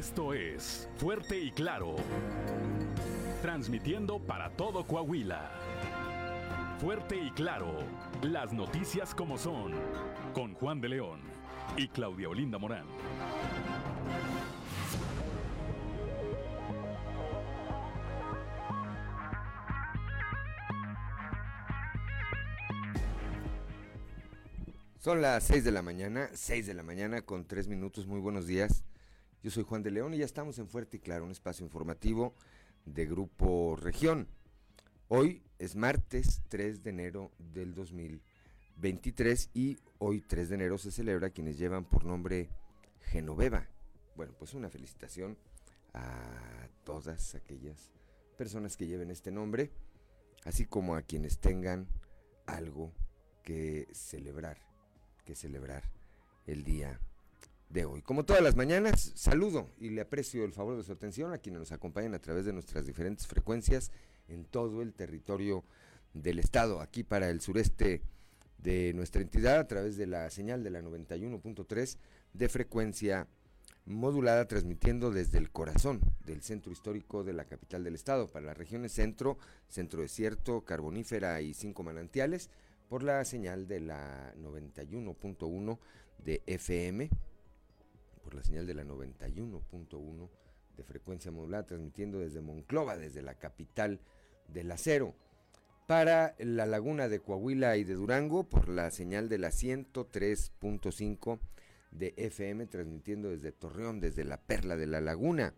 Esto es Fuerte y Claro. Transmitiendo para todo Coahuila. Fuerte y Claro. Las noticias como son. Con Juan de León y Claudia Olinda Morán. Son las 6 de la mañana, 6 de la mañana con 3 minutos. Muy buenos días. Yo soy Juan de León y ya estamos en Fuerte y Claro, un espacio informativo de Grupo Región. Hoy es martes 3 de enero del 2023 y hoy 3 de enero se celebra quienes llevan por nombre Genoveva. Bueno, pues una felicitación a todas aquellas personas que lleven este nombre, así como a quienes tengan algo que celebrar, que celebrar el día de hoy. Como todas las mañanas, saludo y le aprecio el favor de su atención a quienes nos acompañan a través de nuestras diferentes frecuencias en todo el territorio del estado, aquí para el sureste de nuestra entidad a través de la señal de la 91.3 de frecuencia modulada transmitiendo desde el corazón del centro histórico de la capital del estado para las regiones centro, centro desierto, carbonífera y cinco manantiales por la señal de la 91.1 de FM por la señal de la 91.1 de frecuencia modulada, transmitiendo desde Monclova, desde la capital del acero. Para la laguna de Coahuila y de Durango, por la señal de la 103.5 de FM, transmitiendo desde Torreón, desde la perla de la laguna.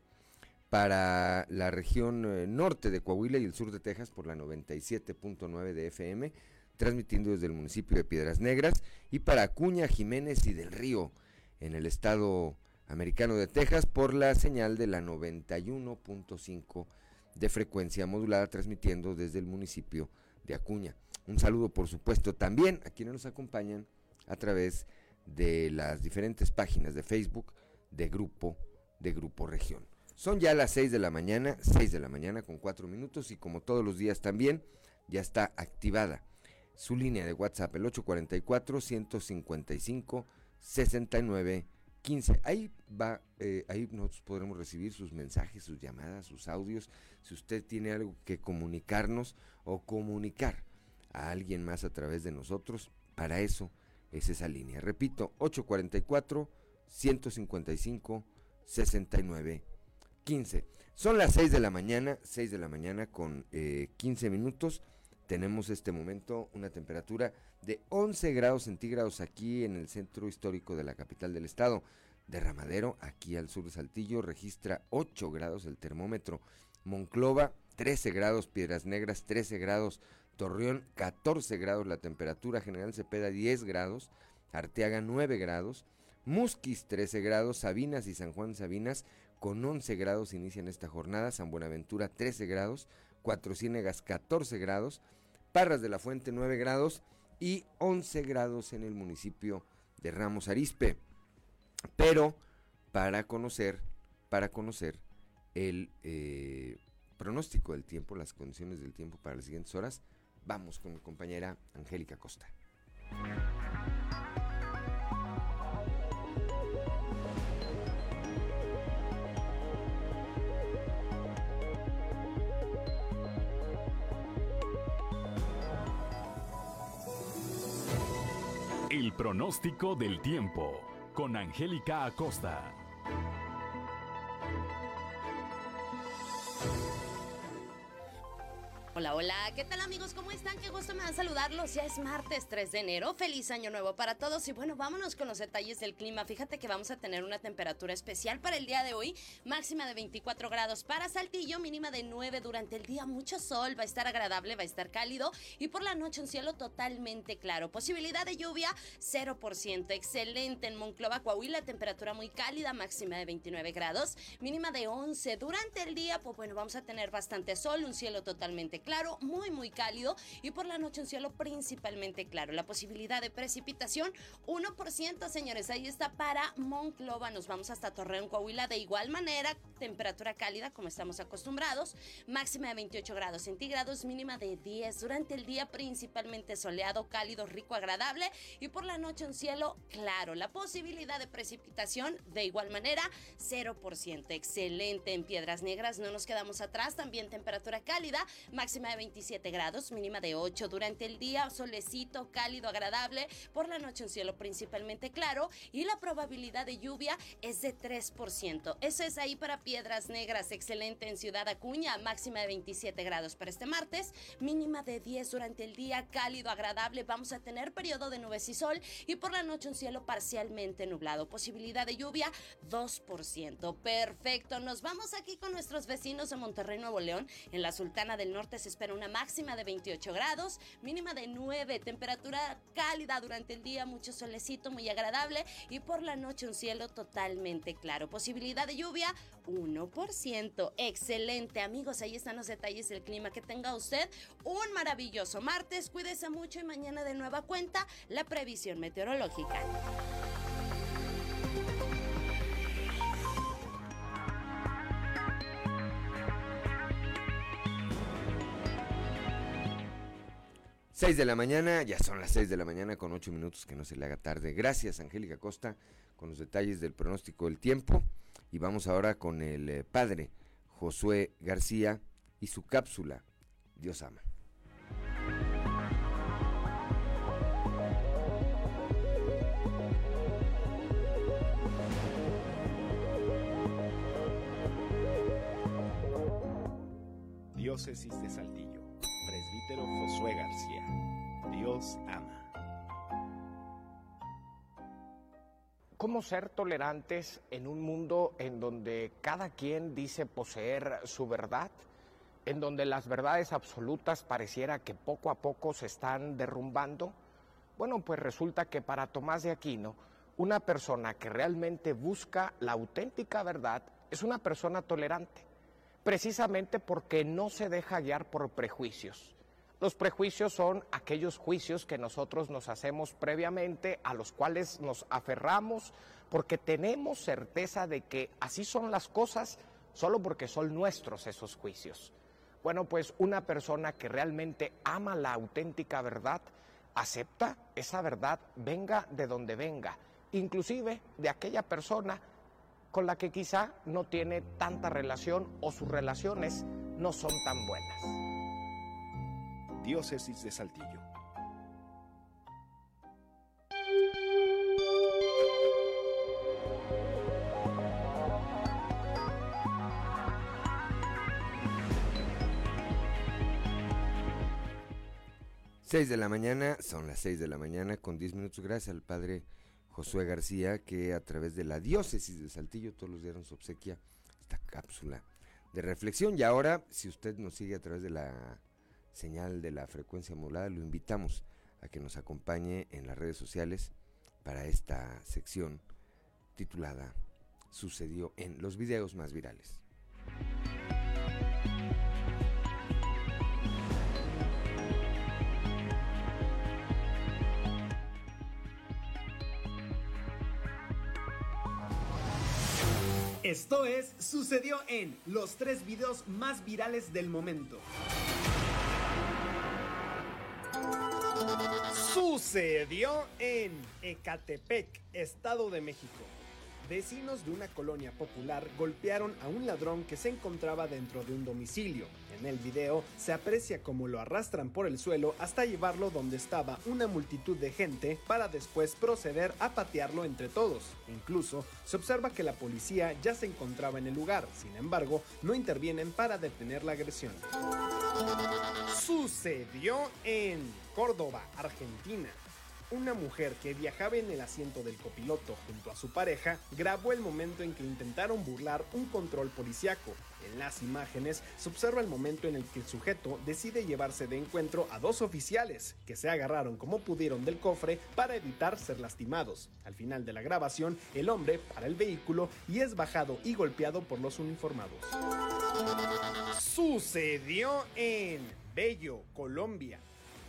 Para la región eh, norte de Coahuila y el sur de Texas, por la 97.9 de FM, transmitiendo desde el municipio de Piedras Negras. Y para Acuña, Jiménez y del Río, en el estado americano de Texas por la señal de la 91.5 de frecuencia modulada transmitiendo desde el municipio de Acuña. Un saludo por supuesto también a quienes nos acompañan a través de las diferentes páginas de Facebook de Grupo de Grupo Región. Son ya las 6 de la mañana, 6 de la mañana con 4 minutos y como todos los días también ya está activada su línea de WhatsApp el 844 155 69 15. Ahí va, eh, ahí nosotros podremos recibir sus mensajes, sus llamadas, sus audios. Si usted tiene algo que comunicarnos o comunicar a alguien más a través de nosotros, para eso es esa línea. Repito, 844 155 69 15. Son las 6 de la mañana, 6 de la mañana con eh, 15 minutos. Tenemos este momento una temperatura de 11 grados centígrados aquí en el centro histórico de la capital del estado. Derramadero, aquí al sur de Saltillo, registra 8 grados el termómetro. Monclova, 13 grados. Piedras Negras, 13 grados. Torreón, 14 grados la temperatura. General Cepeda, 10 grados. Arteaga, 9 grados. Musquis, 13 grados. Sabinas y San Juan Sabinas, con 11 grados inician esta jornada. San Buenaventura, 13 grados. Cuatro Ciénegas, 14 grados. Parras de la Fuente, 9 grados y 11 grados en el municipio de Ramos Arispe. Pero para conocer, para conocer el eh, pronóstico del tiempo, las condiciones del tiempo para las siguientes horas, vamos con mi compañera Angélica Costa. Pronóstico del tiempo con Angélica Acosta. Hola, hola, ¿qué tal amigos? ¿Cómo están? Qué gusto me da saludarlos. Ya es martes 3 de enero. Feliz año nuevo para todos. Y bueno, vámonos con los detalles del clima. Fíjate que vamos a tener una temperatura especial para el día de hoy. Máxima de 24 grados para Saltillo, mínima de 9 durante el día. Mucho sol, va a estar agradable, va a estar cálido. Y por la noche un cielo totalmente claro. Posibilidad de lluvia 0%. Excelente en Monclova, Coahuila. Temperatura muy cálida, máxima de 29 grados, mínima de 11. Durante el día, pues bueno, vamos a tener bastante sol, un cielo totalmente claro, muy, muy cálido. Y por la noche un cielo principalmente claro. La posibilidad de precipitación, 1%, señores. Ahí está para Monclova. Nos vamos hasta Torreón, Coahuila. De igual manera, temperatura cálida, como estamos acostumbrados. Máxima de 28 grados centígrados, mínima de 10. Durante el día, principalmente soleado, cálido, rico, agradable. Y por la noche un cielo claro. La posibilidad de precipitación, de igual manera, 0%. Excelente en Piedras Negras. No nos quedamos atrás. También temperatura cálida, máxima de 27 grados, mínima de 8. Durante el día, solecito, cálido, agradable. Por la noche un cielo principalmente claro. Y la probabilidad de lluvia es de 3%. Eso es ahí para Piedras Negras. Excelente en Ciudad Acuña, máxima de 27 grados para este martes, mínima de 10 durante el día, cálido, agradable. Vamos a tener periodo de nubes y sol y por la noche un cielo parcialmente nublado. Posibilidad de lluvia 2%. Perfecto. Nos vamos aquí con nuestros vecinos de Monterrey, Nuevo León. En la Sultana del Norte espera una máxima de 28 grados, mínima de 9, temperatura cálida durante el día, mucho solecito, muy agradable y por la noche un cielo totalmente claro. Posibilidad de lluvia 1%. Excelente, amigos. Ahí están los detalles del clima. Que tenga usted un maravilloso martes. Cuídese mucho y mañana de nueva cuenta la previsión meteorológica. 6 de la mañana, ya son las 6 de la mañana con 8 minutos, que no se le haga tarde. Gracias, Angélica Costa, con los detalles del pronóstico del tiempo. Y vamos ahora con el eh, padre Josué García y su cápsula, Dios ama. Diócesis de Saltillo, Josué García. Dios ama. ¿Cómo ser tolerantes en un mundo en donde cada quien dice poseer su verdad? En donde las verdades absolutas pareciera que poco a poco se están derrumbando? Bueno, pues resulta que para Tomás de Aquino, una persona que realmente busca la auténtica verdad es una persona tolerante, precisamente porque no se deja guiar por prejuicios. Los prejuicios son aquellos juicios que nosotros nos hacemos previamente, a los cuales nos aferramos, porque tenemos certeza de que así son las cosas solo porque son nuestros esos juicios. Bueno, pues una persona que realmente ama la auténtica verdad, acepta esa verdad, venga de donde venga, inclusive de aquella persona con la que quizá no tiene tanta relación o sus relaciones no son tan buenas. Diócesis de Saltillo. Seis de la mañana, son las seis de la mañana con diez minutos. Gracias al padre Josué García que a través de la diócesis de Saltillo todos los días nos obsequia esta cápsula de reflexión. Y ahora, si usted nos sigue a través de la señal de la frecuencia modulada, lo invitamos a que nos acompañe en las redes sociales para esta sección titulada Sucedió en los videos más virales. Esto es, sucedió en los tres videos más virales del momento. Sucedió en Ecatepec, Estado de México. Vecinos de una colonia popular golpearon a un ladrón que se encontraba dentro de un domicilio. En el video se aprecia cómo lo arrastran por el suelo hasta llevarlo donde estaba una multitud de gente para después proceder a patearlo entre todos. Incluso se observa que la policía ya se encontraba en el lugar, sin embargo no intervienen para detener la agresión. Sucedió en Córdoba, Argentina. Una mujer que viajaba en el asiento del copiloto junto a su pareja grabó el momento en que intentaron burlar un control policiaco. En las imágenes se observa el momento en el que el sujeto decide llevarse de encuentro a dos oficiales, que se agarraron como pudieron del cofre para evitar ser lastimados. Al final de la grabación, el hombre para el vehículo y es bajado y golpeado por los uniformados. Sucedió en Bello, Colombia.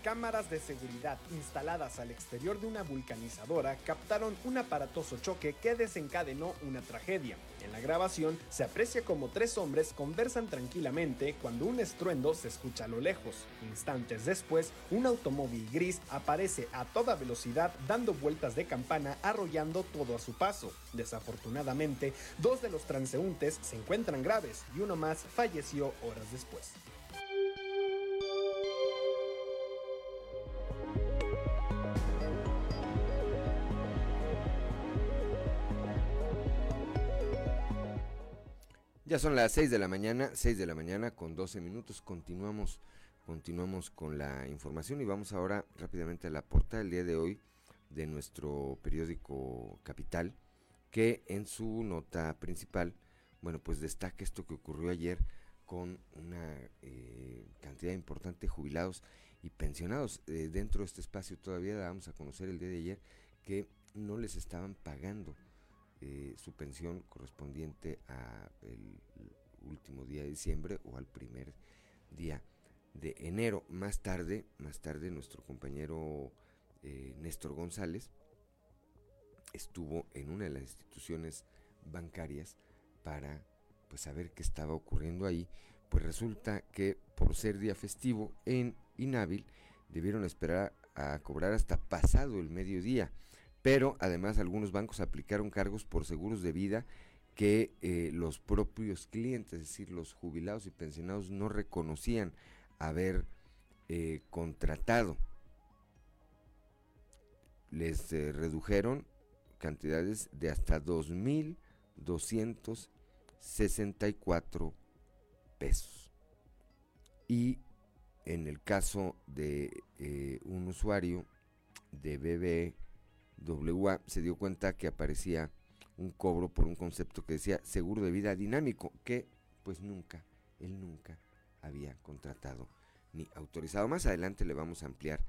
Cámaras de seguridad instaladas al exterior de una vulcanizadora captaron un aparatoso choque que desencadenó una tragedia. En la grabación se aprecia como tres hombres conversan tranquilamente cuando un estruendo se escucha a lo lejos. Instantes después, un automóvil gris aparece a toda velocidad dando vueltas de campana arrollando todo a su paso. Desafortunadamente, dos de los transeúntes se encuentran graves y uno más falleció horas después. Ya son las 6 de la mañana, 6 de la mañana con 12 minutos. Continuamos, continuamos con la información y vamos ahora rápidamente a la portada del día de hoy de nuestro periódico Capital, que en su nota principal, bueno, pues destaca esto que ocurrió ayer con una eh, cantidad importante de jubilados y pensionados. Eh, dentro de este espacio todavía vamos a conocer el día de ayer que no les estaban pagando eh, su pensión correspondiente a el último día de diciembre o al primer día de enero. Más tarde, más tarde nuestro compañero eh, Néstor González estuvo en una de las instituciones bancarias para pues saber qué estaba ocurriendo ahí. Pues resulta que por ser día festivo en inhábil debieron esperar a cobrar hasta pasado el mediodía pero además algunos bancos aplicaron cargos por seguros de vida que eh, los propios clientes, es decir, los jubilados y pensionados no reconocían haber eh, contratado. Les eh, redujeron cantidades de hasta 2.264 pesos. Y en el caso de un usuario de BBE WA se dio cuenta que aparecía un cobro por un concepto que decía seguro de vida dinámico, que pues nunca, él nunca había contratado ni autorizado. Más adelante le vamos a ampliar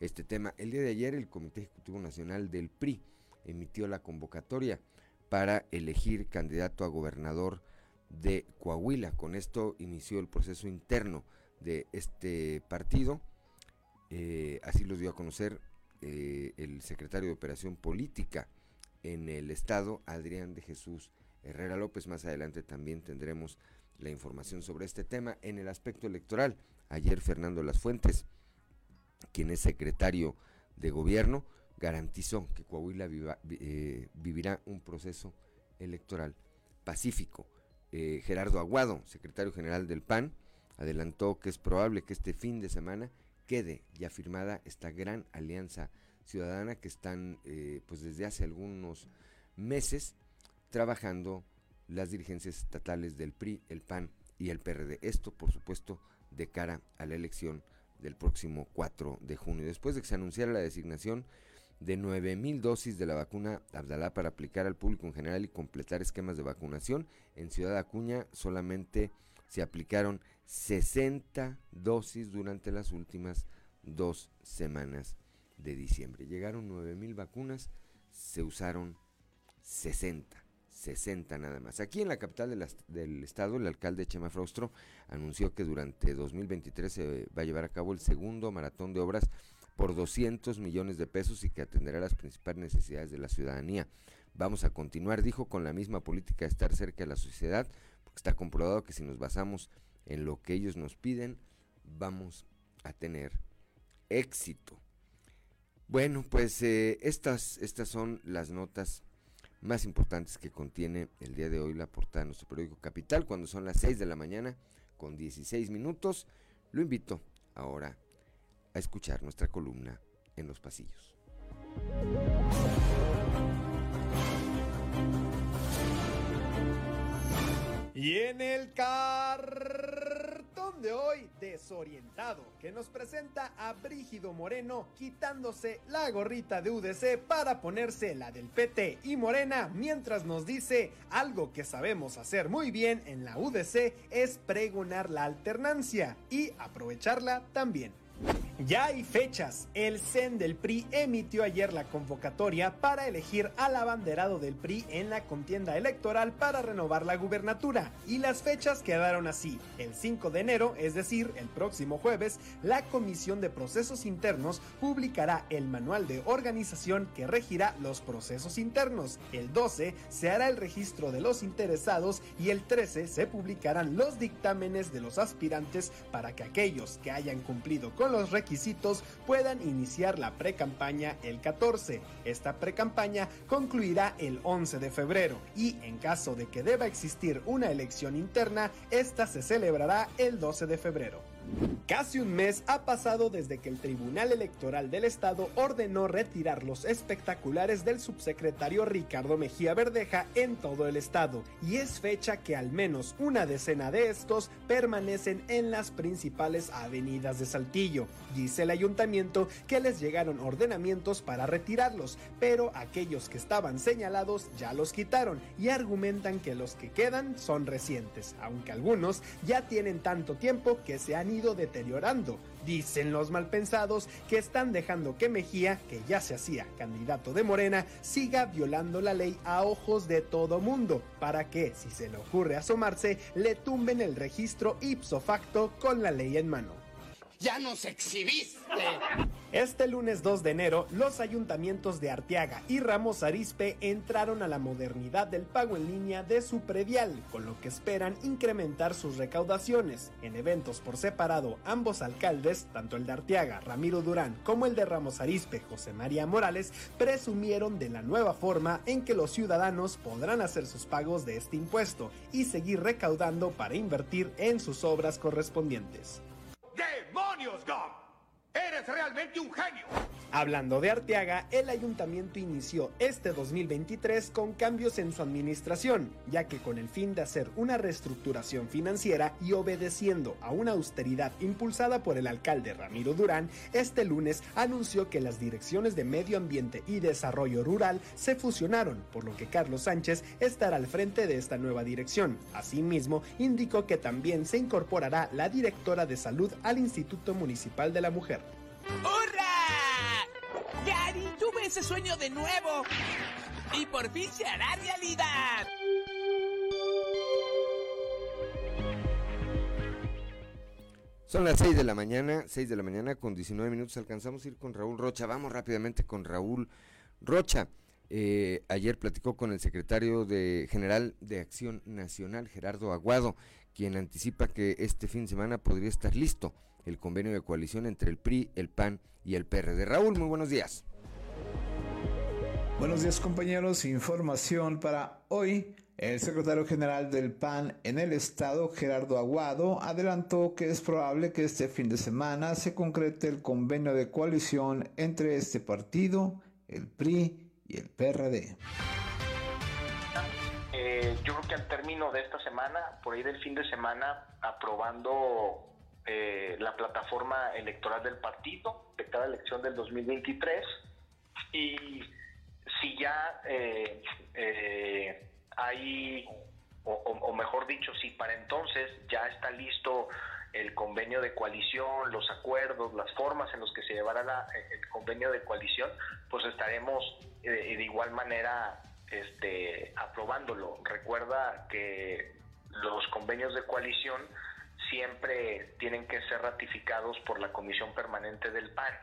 este tema. El día de ayer el Comité Ejecutivo Nacional del PRI emitió la convocatoria para elegir candidato a gobernador de Coahuila. Con esto inició el proceso interno de este partido. Eh, así lo dio a conocer eh, el secretario de Operación Política en el Estado, Adrián de Jesús Herrera López. Más adelante también tendremos la información sobre este tema. En el aspecto electoral, ayer Fernando Las Fuentes, quien es secretario de gobierno, garantizó que Coahuila eh, vivirá un proceso electoral pacífico. Eh, Gerardo Aguado, secretario general del PAN, adelantó que es probable que este fin de semana quede ya firmada esta gran alianza ciudadana que están eh, pues desde hace algunos meses trabajando las dirigencias estatales del PRI, el PAN y el PRD. Esto, por supuesto, de cara a la elección del próximo 4 de junio. Después de que se anunciara la designación de 9 mil dosis de la vacuna Abdalá para aplicar al público en general y completar esquemas de vacunación, en Ciudad Acuña solamente se aplicaron 60 dosis durante las últimas dos semanas de diciembre. Llegaron 9 mil vacunas, se usaron 60. 60 nada más. Aquí en la capital del estado, el alcalde Chema Fraustro anunció que durante 2023 se va a llevar a cabo el segundo maratón de obras por 200 millones de pesos y que atenderá las principales necesidades de la ciudadanía. Vamos a continuar, dijo, con la misma política de estar cerca de la sociedad, está comprobado que si nos basamos en lo que ellos nos piden, vamos a tener éxito. Bueno, pues eh, estas, estas son las notas más importantes que contiene el día de hoy la portada de nuestro periódico Capital, cuando son las 6 de la mañana con 16 minutos. Lo invito ahora a escuchar nuestra columna en los pasillos. Y en el cartón de hoy, desorientado, que nos presenta a Brígido Moreno quitándose la gorrita de UDC para ponerse la del PT y Morena, mientras nos dice algo que sabemos hacer muy bien en la UDC es pregonar la alternancia y aprovecharla también. Ya hay fechas. El CEN del PRI emitió ayer la convocatoria para elegir al abanderado del PRI en la contienda electoral para renovar la gubernatura. Y las fechas quedaron así. El 5 de enero, es decir, el próximo jueves, la Comisión de Procesos Internos publicará el manual de organización que regirá los procesos internos. El 12 se hará el registro de los interesados y el 13 se publicarán los dictámenes de los aspirantes para que aquellos que hayan cumplido con los requisitos requisitos puedan iniciar la pre-campaña el 14. Esta pre-campaña concluirá el 11 de febrero y en caso de que deba existir una elección interna, esta se celebrará el 12 de febrero. Casi un mes ha pasado desde que el Tribunal Electoral del Estado ordenó retirar los espectaculares del subsecretario Ricardo Mejía Verdeja en todo el estado, y es fecha que al menos una decena de estos permanecen en las principales avenidas de Saltillo. Dice el ayuntamiento que les llegaron ordenamientos para retirarlos, pero aquellos que estaban señalados ya los quitaron y argumentan que los que quedan son recientes, aunque algunos ya tienen tanto tiempo que se han ido deteriorando. Dicen los malpensados que están dejando que Mejía, que ya se hacía candidato de Morena, siga violando la ley a ojos de todo mundo, para que, si se le ocurre asomarse, le tumben el registro ipso facto con la ley en mano. ¡Ya nos exhibiste! Este lunes 2 de enero, los ayuntamientos de Arteaga y Ramos Arizpe entraron a la modernidad del pago en línea de su predial, con lo que esperan incrementar sus recaudaciones. En eventos por separado, ambos alcaldes, tanto el de Arteaga, Ramiro Durán, como el de Ramos Arizpe, José María Morales, presumieron de la nueva forma en que los ciudadanos podrán hacer sus pagos de este impuesto y seguir recaudando para invertir en sus obras correspondientes. ¡Demonios, Gom! ¡Eres realmente un genio! Hablando de Arteaga, el ayuntamiento inició este 2023 con cambios en su administración, ya que con el fin de hacer una reestructuración financiera y obedeciendo a una austeridad impulsada por el alcalde Ramiro Durán, este lunes anunció que las direcciones de Medio Ambiente y Desarrollo Rural se fusionaron, por lo que Carlos Sánchez estará al frente de esta nueva dirección. Asimismo, indicó que también se incorporará la directora de salud al Instituto Municipal de la Mujer. ¡Hurra! Ese sueño de nuevo. Y por fin se hará realidad. Son las 6 de la mañana, 6 de la mañana con 19 minutos. Alcanzamos a ir con Raúl Rocha. Vamos rápidamente con Raúl Rocha. Eh, ayer platicó con el secretario de General de Acción Nacional, Gerardo Aguado, quien anticipa que este fin de semana podría estar listo el convenio de coalición entre el PRI, el PAN y el PRD. Raúl, muy buenos días. Buenos días compañeros, información para hoy. El secretario general del PAN en el estado, Gerardo Aguado, adelantó que es probable que este fin de semana se concrete el convenio de coalición entre este partido, el PRI y el PRD. Eh, yo creo que al término de esta semana, por ahí del fin de semana, aprobando eh, la plataforma electoral del partido de cada elección del 2023 y si ya eh, eh, hay, o, mejor dicho, si para entonces ya está listo el convenio de coalición, los acuerdos, las formas en los que se llevará la, el convenio de coalición, pues estaremos eh, de igual manera este, aprobándolo. Recuerda que los convenios de coalición siempre tienen que ser ratificados por la Comisión Permanente del PAN.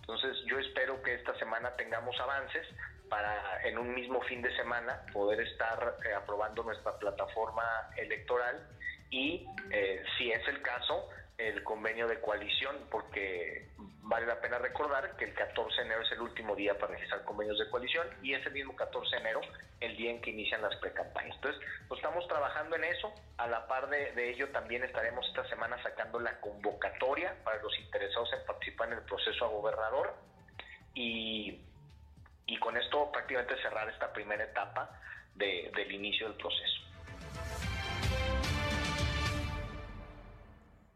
Entonces yo espero que esta semana tengamos avances para en un mismo fin de semana poder estar eh, aprobando nuestra plataforma electoral y eh, si es el caso el convenio de coalición porque vale la pena recordar que el 14 de enero es el último día para registrar convenios de coalición y ese mismo 14 de enero el día en que inician las precampañas. Entonces, pues estamos trabajando en eso. A la par de, de, ello, también estaremos esta semana sacando la convocatoria para los interesados en participar en el proceso a gobernador y, y con esto prácticamente cerrar esta primera etapa de, del inicio del proceso.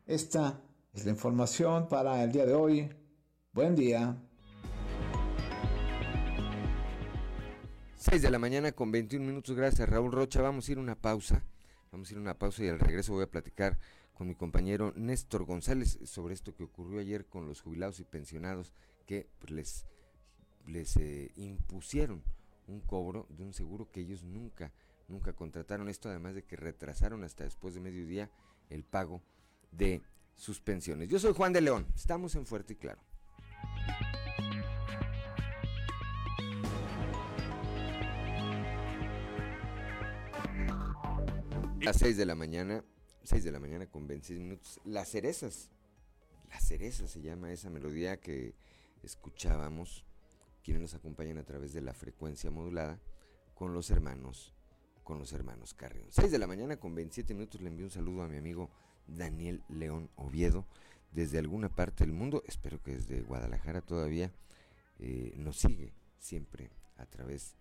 Esta es la información para el día de hoy. Buen día. 6 de la mañana con 21 minutos. Gracias, Raúl Rocha. Vamos a ir a una pausa. Vamos a ir a una pausa y al regreso voy a platicar con mi compañero Néstor González sobre esto que ocurrió ayer con los jubilados y pensionados que pues, les, les eh, impusieron un cobro de un seguro que ellos nunca, nunca contrataron. Esto además de que retrasaron hasta después de mediodía el pago de sus pensiones. Yo soy Juan de León, estamos en Fuerte y Claro. A las 6 de la mañana, 6 de la mañana con 26 minutos, las cerezas, las cerezas se llama esa melodía que escuchábamos, quienes nos acompañan a través de la frecuencia modulada, con los hermanos, con los hermanos Carrión. 6 de la mañana con 27 minutos le envío un saludo a mi amigo Daniel León Oviedo, desde alguna parte del mundo, espero que desde Guadalajara todavía, eh, nos sigue siempre a través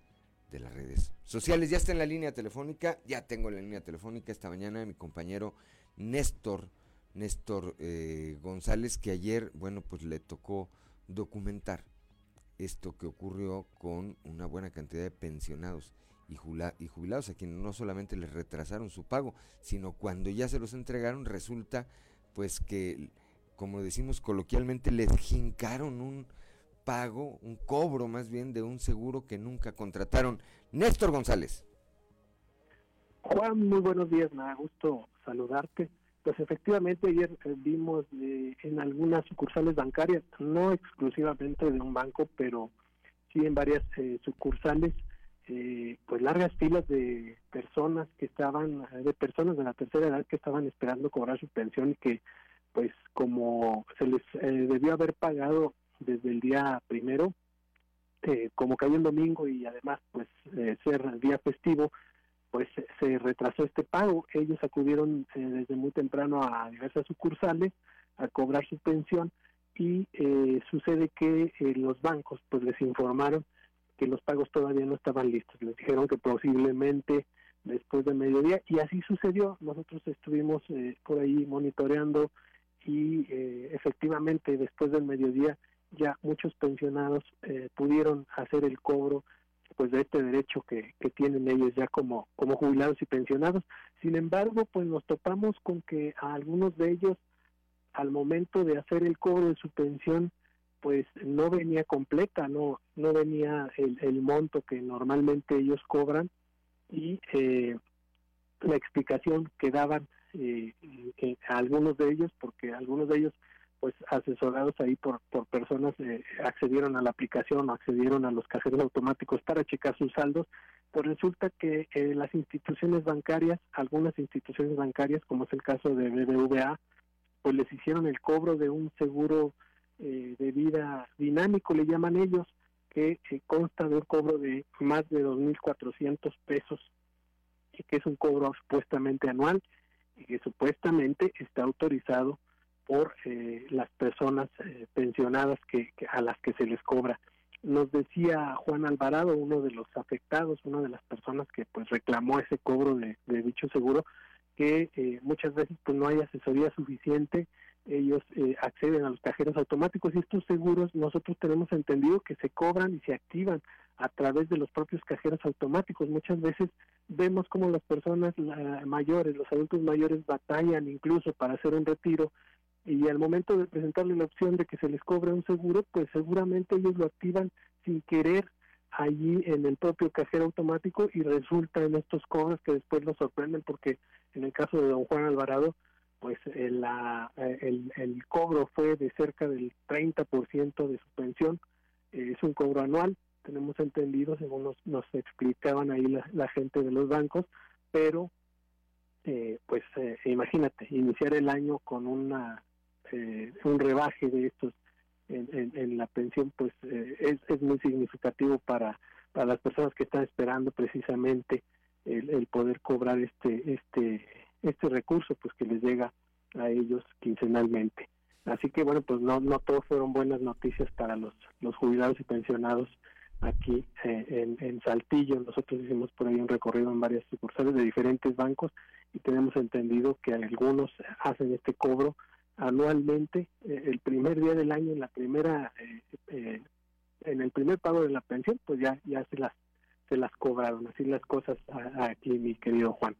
de las redes sociales. Ya está en la línea telefónica, ya tengo en la línea telefónica esta mañana mi compañero Néstor, Néstor eh, González, que ayer, bueno, pues le tocó documentar esto que ocurrió con una buena cantidad de pensionados y, jubilados a quienes no solamente les retrasaron su pago, sino cuando ya se los entregaron resulta pues que, como decimos coloquialmente, les jincaron un pago, un cobro más bien de un seguro que nunca contrataron. Néstor González. Juan, muy buenos días, me da gusto saludarte. Pues efectivamente ayer eh, vimos eh, en algunas sucursales bancarias, no exclusivamente de un banco, pero sí en varias eh, sucursales, pues largas filas de personas que estaban, de personas de la tercera edad que estaban esperando cobrar su pensión y que pues como se les debió haber pagado desde el día primero, como cayó el domingo y además pues ser día festivo, pues se retrasó este pago. Ellos acudieron eh, desde muy temprano a diversas sucursales a cobrar su pensión y eh, sucede que eh, los bancos pues les informaron que los pagos todavía no estaban listos. Les dijeron que posiblemente después de mediodía y así sucedió. Nosotros estuvimos por ahí monitoreando y efectivamente después del mediodía ya muchos pensionados pudieron hacer el cobro pues de este derecho que, que tienen ellos ya como, como jubilados y pensionados. Sin embargo, pues nos topamos con que a algunos de ellos al momento de hacer el cobro de su pensión pues no venía completa, no no venía el, el monto que normalmente ellos cobran y eh, la explicación que daban eh, eh, a algunos de ellos, porque algunos de ellos pues asesorados ahí por, por personas eh, accedieron a la aplicación o accedieron a los cajeros automáticos para checar sus saldos, pues resulta que eh, las instituciones bancarias, algunas instituciones bancarias, como es el caso de BBVA, pues les hicieron el cobro de un seguro eh, de vida dinámico, le llaman ellos, que consta de un cobro de más de 2.400 pesos, y que es un cobro supuestamente anual, y que supuestamente está autorizado por eh, las personas eh, pensionadas que, a las que se les cobra. Nos decía Juan Alvarado, uno de los afectados, una de las personas que pues reclamó ese cobro de, dicho seguro, que eh, muchas veces pues no hay asesoría suficiente, ellos acceden a los cajeros automáticos y estos seguros nosotros tenemos entendido que se cobran y se activan a través de los propios cajeros automáticos. Muchas veces vemos como las personas mayores, los adultos mayores batallan incluso para hacer un retiro y al momento de presentarle la opción de que se les cobre un seguro, pues seguramente ellos lo activan sin querer allí en el propio cajero automático y resulta en estos cobros que después los sorprenden porque en el caso de don Juan Alvarado, pues el, la, el, el cobro fue de cerca del 30% de su pensión, eh, es un cobro anual, tenemos entendido, según nos, nos explicaban ahí la, gente de los bancos, pero eh, pues eh, imagínate, iniciar el año con una eh, un rebaje de estos en, la pensión pues eh, es, es, muy significativo para, para las personas que están esperando precisamente el, poder cobrar este este este recurso pues que les llega a ellos quincenalmente. Así que bueno pues no no todos fueron buenas noticias para los los jubilados y pensionados aquí eh, en, en Saltillo. Nosotros hicimos por ahí un recorrido en varias sucursales de diferentes bancos y tenemos entendido que algunos hacen este cobro anualmente eh, el primer día del año en la primera eh, eh, en el primer pago de la pensión pues ya ya se las se las cobraron. Así las cosas aquí mi querido Juan.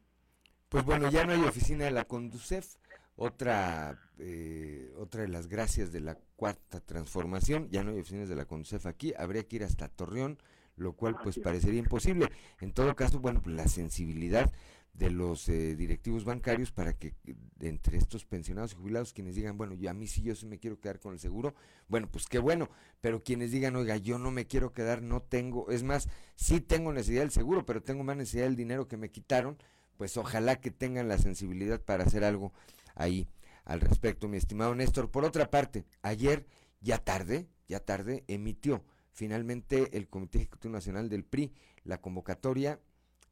Pues bueno ya no hay oficina de la Conducef otra, eh, otra de las gracias de la cuarta transformación, ya no hay oficinas de la CONCEF aquí, habría que ir hasta Torreón, lo cual pues parecería imposible. En todo caso, bueno, pues la sensibilidad de los eh, directivos bancarios para que entre estos pensionados y jubilados quienes digan, bueno, yo a mí sí yo sí me quiero quedar con el seguro, bueno, pues qué bueno, pero quienes digan, oiga, yo no me quiero quedar, no tengo, es más, sí tengo necesidad del seguro, pero tengo más necesidad del dinero que me quitaron, pues ojalá que tengan la sensibilidad para hacer algo ahí al respecto, mi estimado Néstor. Por otra parte, ayer, ya tarde, ya tarde, emitió finalmente el Comité Ejecutivo Nacional del PRI la convocatoria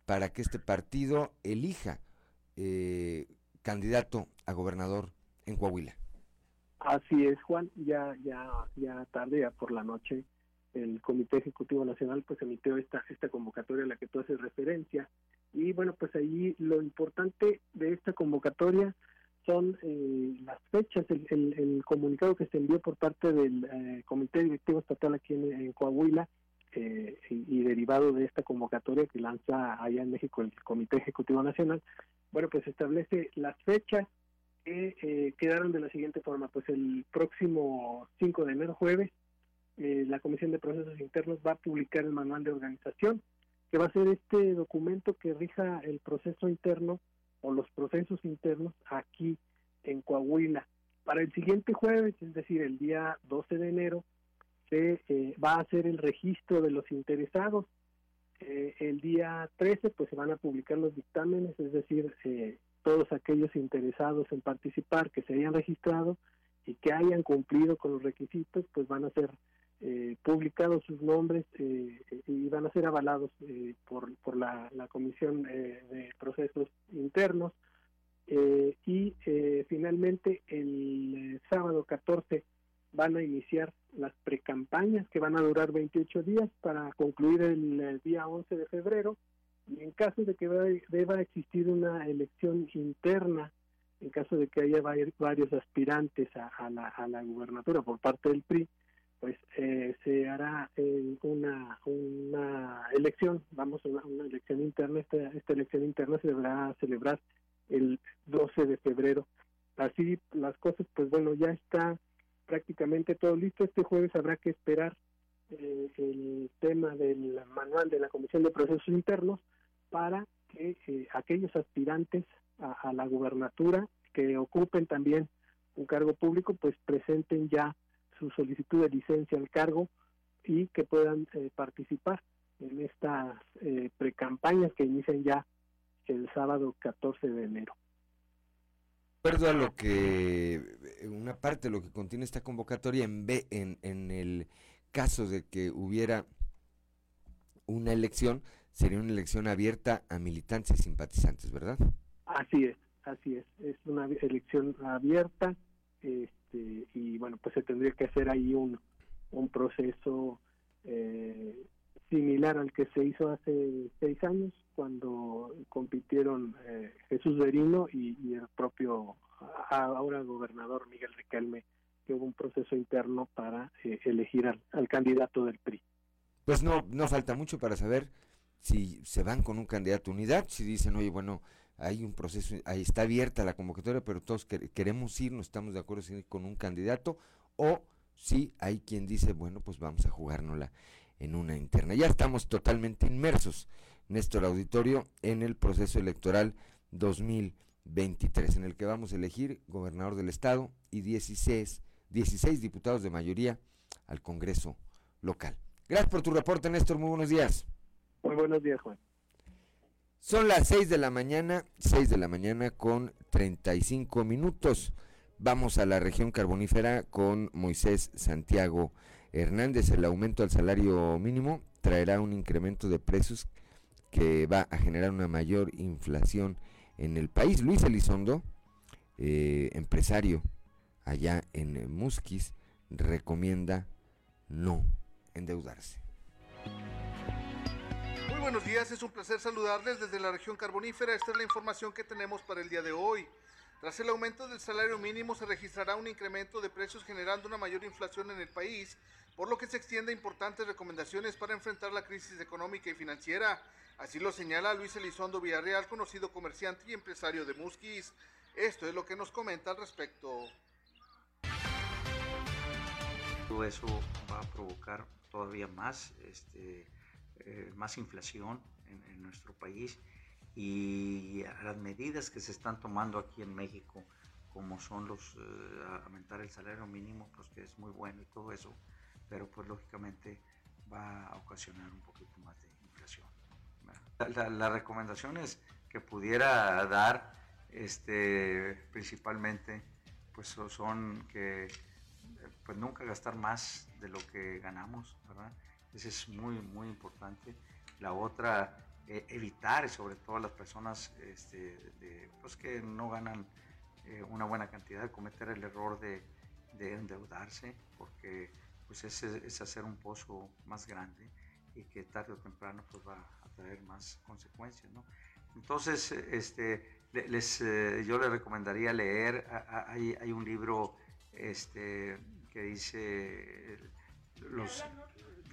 para que este partido elija eh, candidato a gobernador en Coahuila. Así es, Juan, ya ya ya tarde, ya por la noche, el Comité Ejecutivo Nacional pues emitió esta esta convocatoria a la que tú haces referencia y bueno, pues ahí lo importante de esta convocatoria son eh, las fechas, el, el, comunicado que se envió por parte del eh, Comité Directivo Estatal aquí en, Coahuila eh, y, derivado de esta convocatoria que lanza allá en México el Comité Ejecutivo Nacional, bueno, pues establece las fechas que quedaron de la siguiente forma, pues el próximo 5 de enero jueves, la Comisión de Procesos Internos va a publicar el manual de organización, que va a ser este documento que rija el proceso interno o los procesos internos aquí en Coahuila. Para el siguiente jueves, es decir, el día 12 de enero, se eh, va a hacer el registro de los interesados. Eh, el día 13, pues se van a publicar los dictámenes, es decir, eh, todos aquellos interesados en participar que se hayan registrado y que hayan cumplido con los requisitos, pues van a ser eh, publicados sus nombres eh, y van a ser avalados por, por la, Comisión de Procesos Internos. y finalmente el sábado 14 van a iniciar las precampañas que van a durar 28 días para concluir el, día 11 de febrero. Y en caso de que deba existir una elección interna, en caso de que haya varios aspirantes a, la, a la gubernatura por parte del PRI, pues eh, se hará eh, una, una elección, vamos a una, elección interna, esta, esta elección interna se deberá celebrar el 12 de febrero. Así las cosas, pues bueno, ya está prácticamente todo listo. Este jueves habrá que esperar eh, el tema del manual de la Comisión de Procesos Internos para que aquellos aspirantes a, a la gubernatura que ocupen también un cargo público, pues presenten ya su solicitud de licencia al cargo y que puedan eh, participar en estas eh, precampañas que inician ya el sábado 14 de enero. Acuerdo a lo que, eh, una parte de lo que contiene esta convocatoria, en, en, en el caso de que hubiera una elección, sería una elección abierta a militantes y simpatizantes, ¿verdad? Así es, así es. Es una elección abierta. Este, y bueno, pues se tendría que hacer ahí un, un proceso eh, similar al que se hizo hace seis años cuando compitieron eh, Jesús Verino y, el propio ahora gobernador Miguel Riquelme, que hubo un proceso interno para eh, elegir al, al, candidato del PRI. Pues no, no falta mucho para saber si se van con un candidato unidad, si dicen, oye, bueno, hay un proceso, ahí está abierta la convocatoria, pero todos queremos ir, no estamos de acuerdo con un candidato, o si hay quien dice, bueno, pues vamos a jugárnosla en una interna. Ya estamos totalmente inmersos, Néstor Auditorio, en el proceso electoral 2023, en el que vamos a elegir gobernador del estado y 16, 16 diputados de mayoría al Congreso local. Gracias por tu reporte, Néstor, muy buenos días. Muy buenos días, Juan. Son las 6 de la mañana, 6 de la mañana con 35 minutos. Vamos a la región carbonífera con Moisés Santiago Hernández. El aumento al salario mínimo traerá un incremento de precios que va a generar una mayor inflación en el país. Luis Elizondo, eh, empresario allá en Musquis, recomienda no endeudarse buenos días, es un placer saludarles desde la región carbonífera. Esta es la información que tenemos para el día de hoy. Tras el aumento del salario mínimo se registrará un incremento de precios generando una mayor inflación en el país, por lo que se extiende importantes recomendaciones para enfrentar la crisis económica y financiera. Así lo señala Luis Elizondo Villarreal, conocido comerciante y empresario de Musquis. Esto es lo que nos comenta al respecto. Todo eso va a provocar todavía más, este, eh, más inflación en, en, nuestro país y las medidas que se están tomando aquí en México, como son los eh, aumentar el salario mínimo, pues que es muy bueno y todo eso, pero pues lógicamente va a ocasionar un poquito más de inflación. La, la, recomendaciones que pudiera dar, este, principalmente, pues son que pues nunca gastar más de lo que ganamos, ¿verdad? Eso es muy, muy importante. La otra, eh, evitar, sobre todo las personas este, de, pues que no ganan eh, una buena cantidad, cometer el error de, de endeudarse, porque pues es, es, hacer un pozo más grande y que tarde o temprano pues va a traer más consecuencias, ¿no? Entonces, este, les, eh, yo les recomendaría leer, hay, hay un libro este, que dice los,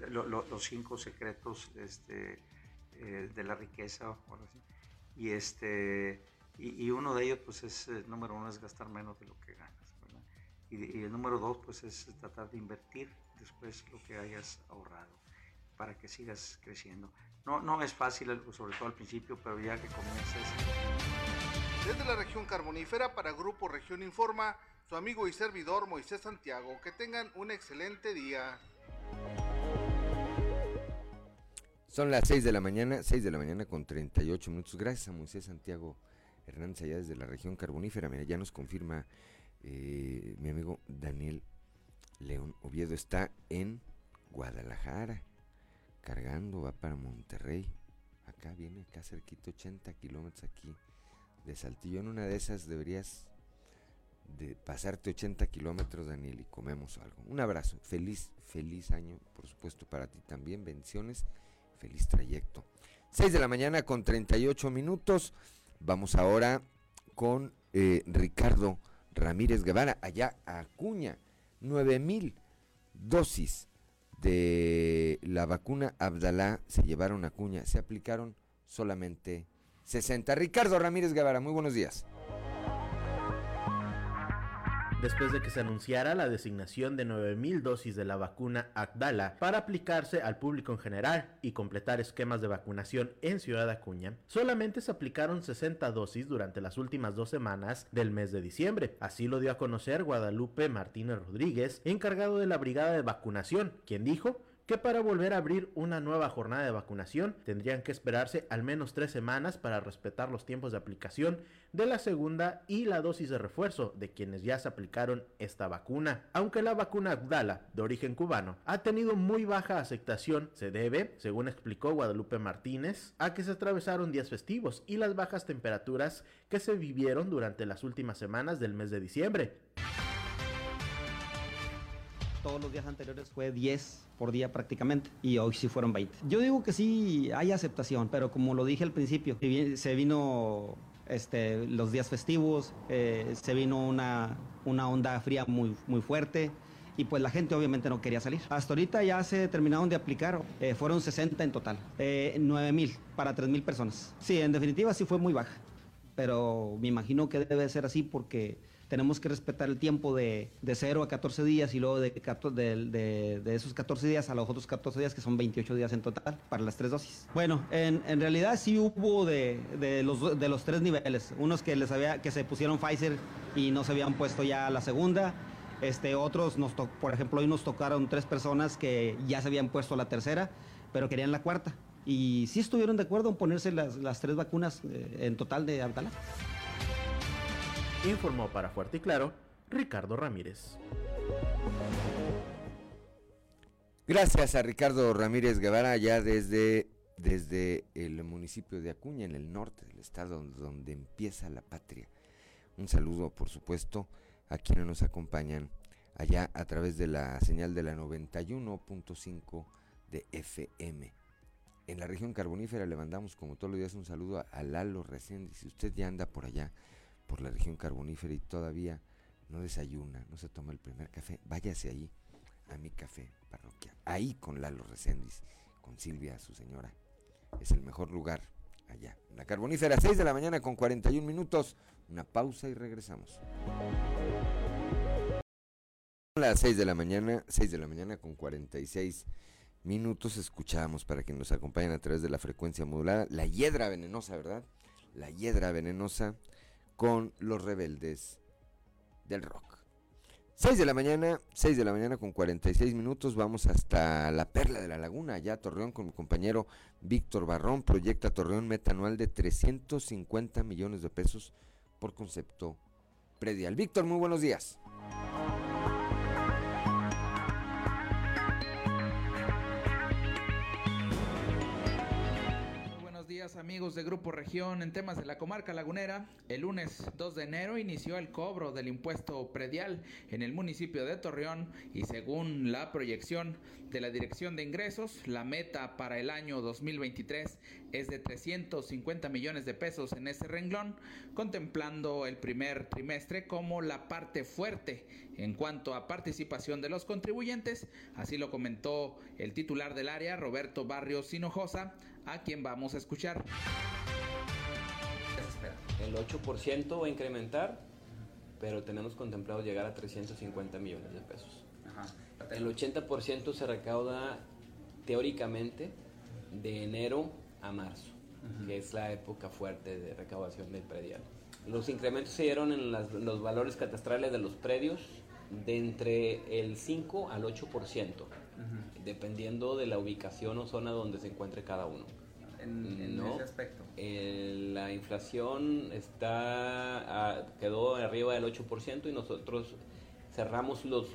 los cinco secretos este, eh, de la riqueza, y, este, y, uno de ellos, pues es, el número uno es gastar menos de lo que ganas, y, y, el número dos, pues es tratar de invertir después lo que hayas ahorrado para que sigas creciendo. No, no es fácil, sobre todo al principio, pero ya que comienzas... Desde la región carbonífera para Grupo Región Informa, su amigo y servidor Moisés Santiago. Que tengan un excelente día. Son las 6 de la mañana, 6 de la mañana con 38 minutos. Gracias a Moisés Santiago Hernández allá desde la región carbonífera. Mira, ya nos confirma eh, mi amigo Daniel León Oviedo. Está en Guadalajara, cargando, va para Monterrey. Acá viene, acá cerquita, 80 kilómetros aquí de Saltillo. En una de esas deberías de pasarte 80 kilómetros, Daniel, y comemos algo. Un abrazo, feliz, feliz año, por supuesto, para ti también, bendiciones, feliz trayecto. 6 de la mañana con 38 minutos, vamos ahora con eh, Ricardo Ramírez Guevara, allá a Acuña, 9 mil dosis de la vacuna Abdalá se llevaron a Acuña, se aplicaron solamente 60. Ricardo Ramírez Guevara, muy buenos días después de que se anunciara la designación de 9.000 dosis de la vacuna Abdala para aplicarse al público en general y completar esquemas de vacunación en Ciudad Acuña, solamente se aplicaron 60 dosis durante las últimas dos semanas del mes de diciembre. Así lo dio a conocer Guadalupe Martínez Rodríguez, encargado de la brigada de vacunación, quien dijo que para volver a abrir una nueva jornada de vacunación tendrían que esperarse al menos tres semanas para respetar los tiempos de aplicación de la segunda y la dosis de refuerzo de quienes ya se aplicaron esta vacuna. Aunque la vacuna Abdala, de origen cubano, ha tenido muy baja aceptación, se debe, según explicó Guadalupe Martínez, a que se atravesaron días festivos y las bajas temperaturas que se vivieron durante las últimas semanas del mes de diciembre todos los días anteriores fue 10 por día prácticamente y hoy sí fueron 20. Yo digo que sí hay aceptación, pero como lo dije al principio, se vino este, los días festivos, eh, se vino una, una onda fría muy, muy fuerte y pues la gente obviamente no quería salir. Hasta ahorita ya se terminaron de aplicar, eh, fueron 60 en total, eh, 9 mil para 3 mil personas. Sí, en definitiva sí fue muy baja, pero me imagino que debe ser así porque tenemos que respetar el tiempo de, de 0 a 14 días y luego de, esos 14 días a los otros 14 días, que son 28 días en total para las tres dosis. Bueno, en, en realidad sí hubo de, de, los, de los tres niveles. Unos que, les había, que se pusieron Pfizer y no se habían puesto ya la segunda. Este, otros, nos por ejemplo, hoy nos tocaron tres personas que ya se habían puesto la tercera, pero querían la cuarta. Y sí estuvieron de acuerdo en ponerse las, las tres vacunas eh, en total de Abdala. Informó para Fuerte y Claro Ricardo Ramírez. Gracias a Ricardo Ramírez Guevara, ya desde, desde el municipio de Acuña, en el norte del estado, donde empieza la patria. Un saludo, por supuesto, a quienes nos acompañan allá a través de la señal de la 91.5 de FM. En la región carbonífera le mandamos, como todos los días, un saludo a, Lalo Reséndiz. Si usted ya anda por allá, por la región carbonífera y todavía no desayuna, no se toma el primer café, váyase ahí a mi café parroquial. Ahí con Lalo Reséndiz, con Silvia, su señora. Es el mejor lugar allá la carbonífera. 6 de la mañana con 41 minutos. Una pausa y regresamos. A las 6 de la mañana, 6 de la mañana con 46 minutos escuchamos para que nos acompañen a través de la frecuencia modulada la hiedra venenosa, ¿verdad? La hiedra venenosa con los rebeldes del rock. 6 de la mañana, 6 de la mañana con 46 minutos, vamos hasta la Perla de la Laguna, allá a Torreón con mi compañero Víctor Barrón, proyecta Torreón metanual de 350 millones de pesos por concepto predial. Víctor, muy buenos días. Amigos de Grupo Región en temas de la comarca lagunera. El lunes 2 de enero inició el cobro del impuesto predial en el municipio de Torreón y según la proyección de la Dirección de Ingresos, la meta para el año 2023 es de 350 millones de pesos en ese renglón, contemplando el primer trimestre como la parte fuerte en cuanto a participación de los contribuyentes, así lo comentó el titular del área, Roberto Barrios Hinojosa, a quien vamos a escuchar. El 8% va a incrementar, pero tenemos contemplado llegar a 350 millones de pesos. El 80% se recauda teóricamente de enero a marzo, que es la época fuerte de recaudación del predial. Los incrementos se dieron en los valores catastrales de los predios de entre el 5 al 8% dependiendo de la ubicación o zona donde se encuentre cada uno. En, ese aspecto. la inflación está quedó arriba del 8% y nosotros cerramos los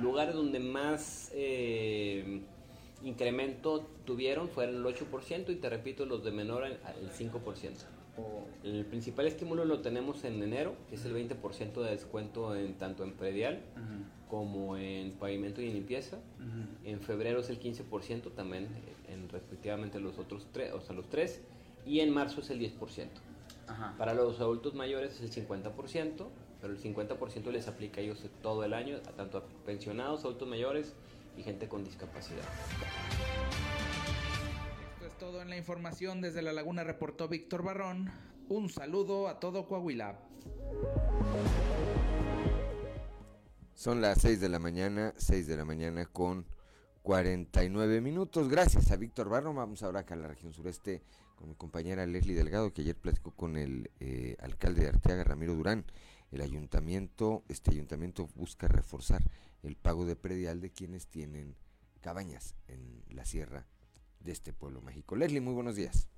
lugares donde más eh, incremento tuvieron fueron el 8% y te repito los de menor al 5%. El principal estímulo lo tenemos en enero, que es el 20% de descuento en tanto en predial como en pavimento y limpieza. En febrero es el 15% también en respectivamente los otros tres, o sea, los tres. Y en marzo es el 10%. Para los adultos mayores es el 50%, pero el 50% les aplica a ellos todo el año, tanto a pensionados, adultos mayores y gente con discapacidad todo en la información desde La Laguna, reportó Víctor Barrón. Un saludo a todo Coahuila. Son las 6 de la mañana, 6 de la mañana con 49 minutos. Gracias a Víctor Barrón. Vamos ahora acá a la región sureste con mi compañera Leslie Delgado, que ayer platicó con el eh, alcalde de Arteaga, Ramiro Durán. El ayuntamiento, este ayuntamiento busca reforzar el pago de predial de quienes tienen cabañas en la sierra de este pueblo mágico. Leslie, muy buenos días.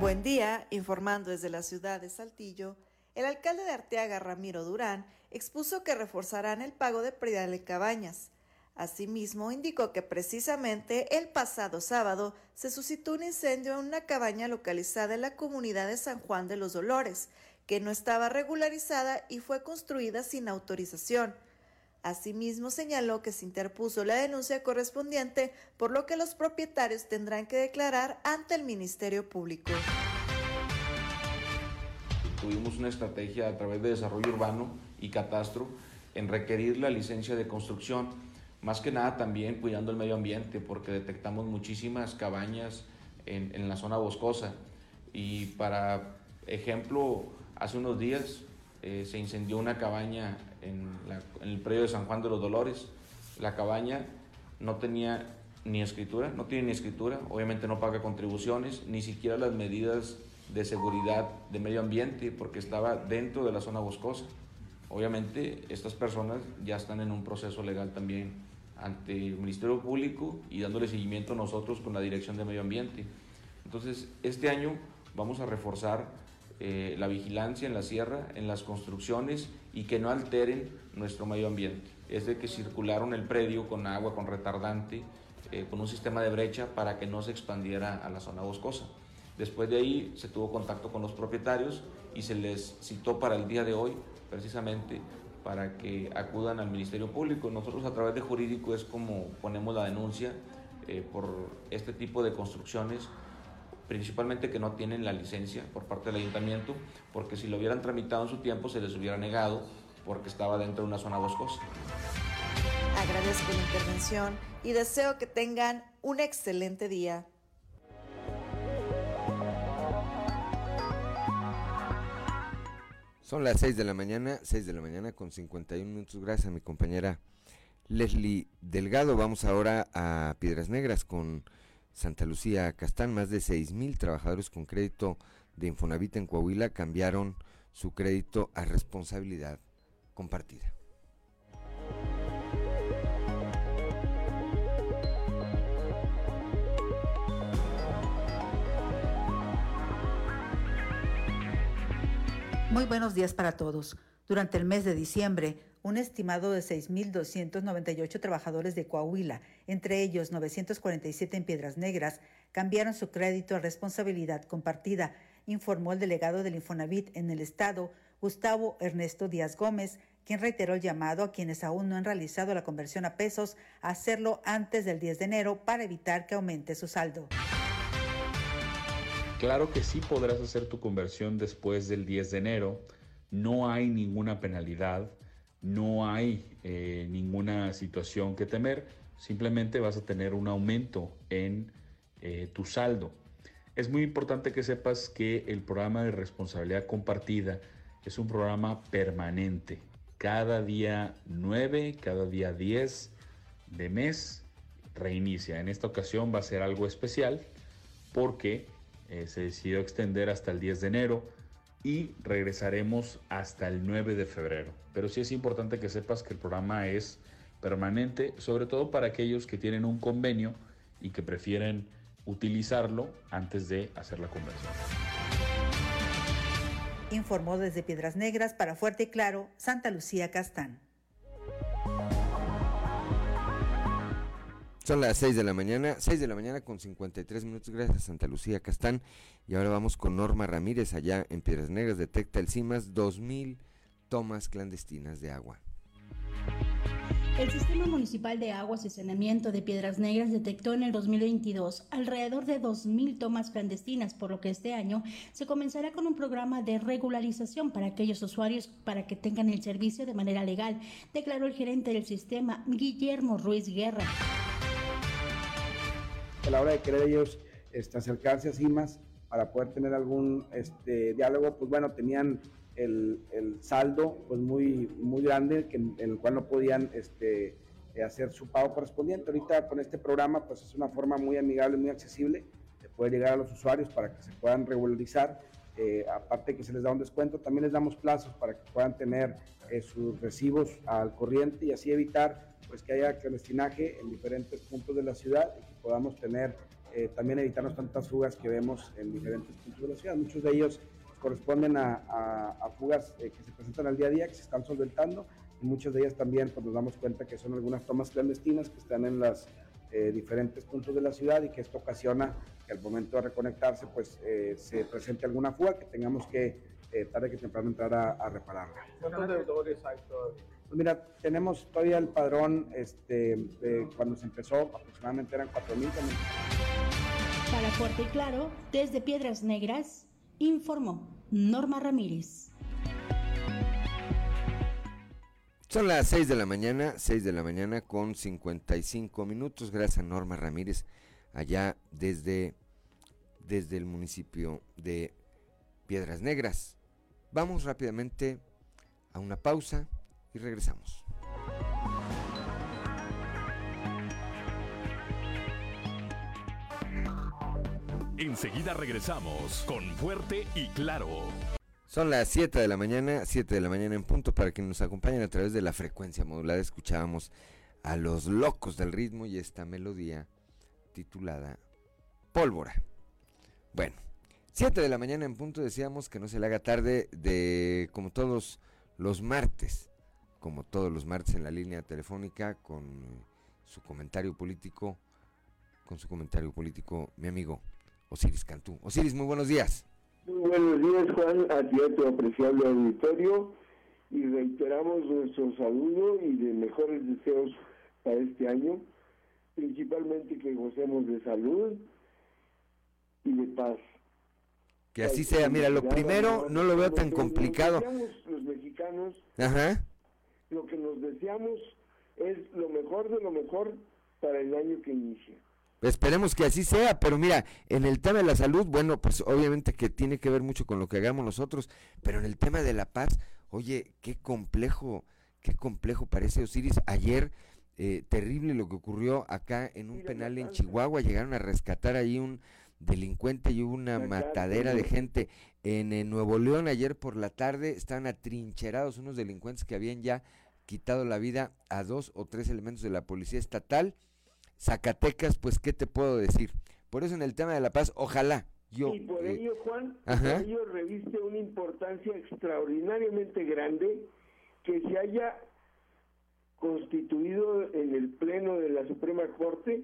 Buen día, informando desde la ciudad de Saltillo, el alcalde de Arteaga, Ramiro Durán, expuso que reforzarán el pago de predial de cabañas, Asimismo, indicó que precisamente el pasado sábado se suscitó un incendio en una cabaña localizada en la comunidad de San Juan de los Dolores, que no estaba regularizada y fue construida sin autorización. Asimismo, señaló que se interpuso la denuncia correspondiente, por lo que los propietarios tendrán que declarar ante el Ministerio Público. Tuvimos una estrategia a través de desarrollo urbano y catastro en requerir la licencia de construcción más que nada también cuidando el medio ambiente, porque detectamos muchísimas cabañas en, la zona boscosa. Y para ejemplo, hace unos días eh, se incendió una cabaña en, el predio de San Juan de los Dolores. La cabaña no tenía ni escritura, no tiene ni escritura, obviamente no paga contribuciones, ni siquiera las medidas de seguridad de medio ambiente, porque estaba dentro de la zona boscosa. Obviamente estas personas ya están en un proceso legal también ante el Ministerio Público y dándole seguimiento a nosotros con la Dirección de Medio Ambiente. Entonces, este año vamos a reforzar eh, la vigilancia en la sierra, en las construcciones y que no alteren nuestro medio ambiente. Es de que circularon el predio con agua, con retardante, eh, con un sistema de brecha para que no se expandiera a la zona boscosa. Después de ahí se tuvo contacto con los propietarios y se les citó para el día de hoy precisamente para que acudan al Ministerio Público. Nosotros a través de jurídico es como ponemos la denuncia eh, por este tipo de construcciones principalmente que no tienen la licencia por parte del ayuntamiento, porque si lo hubieran tramitado en su tiempo se les hubiera negado porque estaba dentro de una zona boscosa. Agradezco la intervención y deseo que tengan un excelente día. Son las 6 de la mañana, 6 de la mañana con 51 minutos. Gracias a mi compañera Leslie Delgado. Vamos ahora a Piedras Negras con Santa Lucía Castán. Más de 6 mil trabajadores con crédito de Infonavit en Coahuila cambiaron su crédito a responsabilidad compartida. Muy buenos días para todos. Durante el mes de diciembre, un estimado de 6.298 trabajadores de Coahuila, entre ellos 947 en Piedras Negras, cambiaron su crédito a responsabilidad compartida, informó el delegado del Infonavit en el estado, Gustavo Ernesto Díaz Gómez, quien reiteró el llamado a quienes aún no han realizado la conversión a pesos a hacerlo antes del 10 de enero para evitar que aumente su saldo. Claro que sí podrás hacer tu conversión después del 10 de enero. No hay ninguna penalidad, no hay eh, ninguna situación que temer. Simplemente vas a tener un aumento en eh, tu saldo. Es muy importante que sepas que el programa de responsabilidad compartida es un programa permanente. Cada día 9, cada día 10 de mes reinicia. En esta ocasión va a ser algo especial porque eh, se decidió extender hasta el 10 de enero y regresaremos hasta el 9 de febrero. Pero sí es importante que sepas que el programa es permanente, sobre todo para aquellos que tienen un convenio y que prefieren utilizarlo antes de hacer la conversión. Informó desde Piedras Negras para Fuerte y Claro, Santa Lucía Castán. Son las 6 de la mañana, 6 de la mañana con 53 minutos, gracias Santa Lucía Castán. Y ahora vamos con Norma Ramírez, allá en Piedras Negras, detecta el CIMAS 2.000 tomas clandestinas de agua. El Sistema Municipal de Aguas y Saneamiento de Piedras Negras detectó en el 2022 alrededor de 2.000 tomas clandestinas, por lo que este año se comenzará con un programa de regularización para aquellos usuarios para que tengan el servicio de manera legal, declaró el gerente del sistema, Guillermo Ruiz Guerra a la hora de querer ellos este, acercarse a CIMAS para poder tener algún este, diálogo, pues bueno, tenían el, saldo pues muy, muy grande en el cual no podían este, hacer su pago correspondiente. Ahorita con este programa pues es una forma muy amigable, muy accesible de poder llegar a los usuarios para que se puedan regularizar. Eh, aparte que se les da un descuento, también les damos plazos para que puedan tener eh, sus recibos al corriente y así evitar pues que haya clandestinaje en diferentes puntos de la ciudad y que podamos tener, eh, también evitarnos tantas fugas que vemos en diferentes puntos de la ciudad. Muchos de ellos corresponden a, fugas eh, que se presentan al día a día, que se están solventando, y muchas de ellas también pues, nos damos cuenta que son algunas tomas clandestinas que están en los eh, diferentes puntos de la ciudad y que esto ocasiona que al momento de reconectarse pues se presente alguna fuga que tengamos que tarde que temprano entrar a, a repararla. ¿Cuántos deudores hay todavía? Pues mira, tenemos todavía el padrón, este, cuando se empezó, aproximadamente eran 4.000 Para Fuerte y Claro, desde Piedras Negras, informó Norma Ramírez. Son las 6 de la mañana, 6 de la mañana con 55 minutos. Gracias a Norma Ramírez, allá desde, desde el municipio de Piedras Negras. Vamos rápidamente a una pausa y regresamos. Enseguida regresamos con Fuerte y Claro. Son las 7 de la mañana, 7 de la mañana en punto para que nos acompañen a través de la frecuencia modulada. Escuchábamos a los locos del ritmo y esta melodía titulada Pólvora. Bueno, 7 de la mañana en punto decíamos que no se le haga tarde de como todos los martes como todos los martes en la línea telefónica con su comentario político, con su comentario político, mi amigo Osiris Cantú. Osiris, muy buenos días. Muy buenos días, Juan, a ti a tu apreciable auditorio y reiteramos nuestro saludo y de mejores deseos para este año, principalmente que gocemos de salud y de paz. Que así sea. Mira, lo primero no lo veo tan complicado. Los mexicanos, Ajá. Lo que nos deseamos es lo mejor de lo mejor para el año que inicia. Esperemos que así sea, pero mira, en el tema de la salud, bueno, pues obviamente que tiene que ver mucho con lo que hagamos nosotros, pero en el tema de la paz, oye, qué complejo, qué complejo parece Osiris. Ayer, eh, terrible lo que ocurrió acá en un penal en Chihuahua, llegaron a rescatar ahí un delincuente y hubo una matadera de gente. En, en Nuevo León, ayer por la tarde, estaban atrincherados unos delincuentes que habían ya quitado la vida a dos o tres elementos de la policía estatal. Zacatecas, pues, ¿qué te puedo decir? Por eso en el tema de la paz, ojalá yo... y por eh, ello, Juan, por ello reviste una importancia extraordinariamente grande que se haya constituido en el Pleno de la Suprema Corte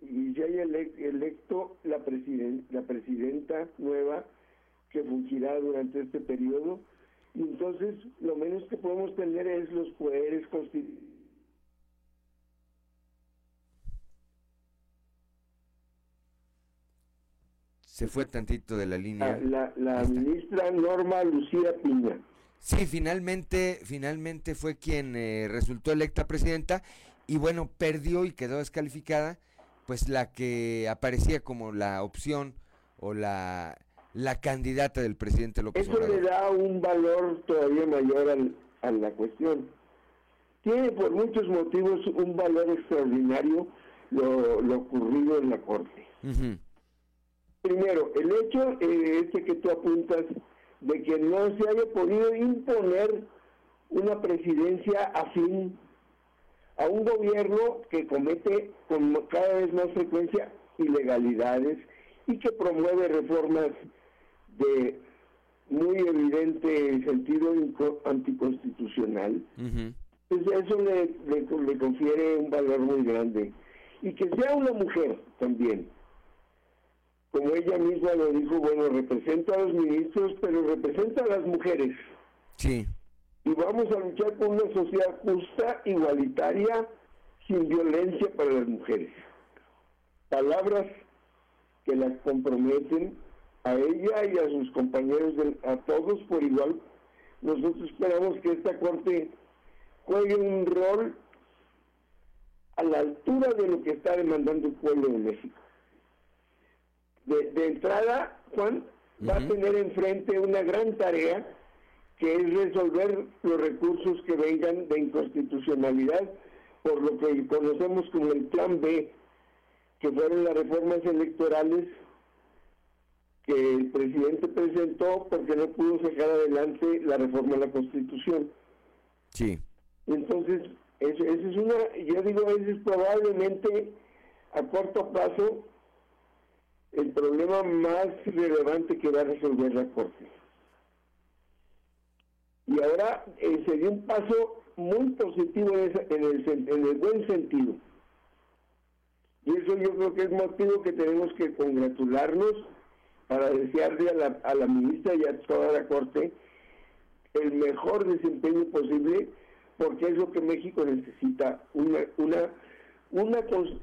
y haya ele- electo la, presiden- la presidenta nueva que fungirá durante este periodo. Y entonces lo menos que podemos tener es los poderes constitucionales. se fue tantito de la línea. La, la ministra Norma Lucía Piña. Sí, finalmente, finalmente fue quien eh, resultó electa presidenta y bueno, perdió y quedó descalificada, pues la que aparecía como la opción o la, la candidata del presidente López Eso le Obrador. da un valor todavía mayor al- a la cuestión. Tiene por muchos motivos un valor extraordinario lo, lo ocurrido en la Corte. Primero, el hecho eh, este que tú apuntas de que no se haya podido imponer una presidencia afín a un gobierno que comete con cada vez más frecuencia ilegalidades y que promueve reformas de muy evidente sentido anticonstitucional. Pues eso le, le, le confiere un valor muy grande. Y que sea una mujer también. Como ella misma lo dijo, bueno, representa a los ministros, pero representa a las mujeres. Sí. Y vamos a luchar por una sociedad justa, igualitaria, sin violencia para las mujeres. Palabras que las comprometen a ella y a sus compañeros, del- a todos por igual. Nosotros esperamos que esta Corte juegue un rol a la altura de lo que está demandando el pueblo de México. De, de entrada, Juan va a tener enfrente una gran tarea que es resolver los recursos que vengan de inconstitucionalidad por lo que conocemos como el Plan B, que fueron las reformas electorales que el presidente presentó porque no pudo sacar adelante la reforma a la Constitución. Sí. Entonces, eso, eso es una, yo digo, ese es probablemente a corto plazo el problema más relevante que va a resolver la Corte. Y ahora eh, se dio un paso muy positivo en, esa- en el, en el buen sentido. Y eso yo creo que es motivo que tenemos que congratularnos para desearle a la, a la ministra y a toda la Corte el mejor desempeño posible, porque es lo que México necesita, una, una, una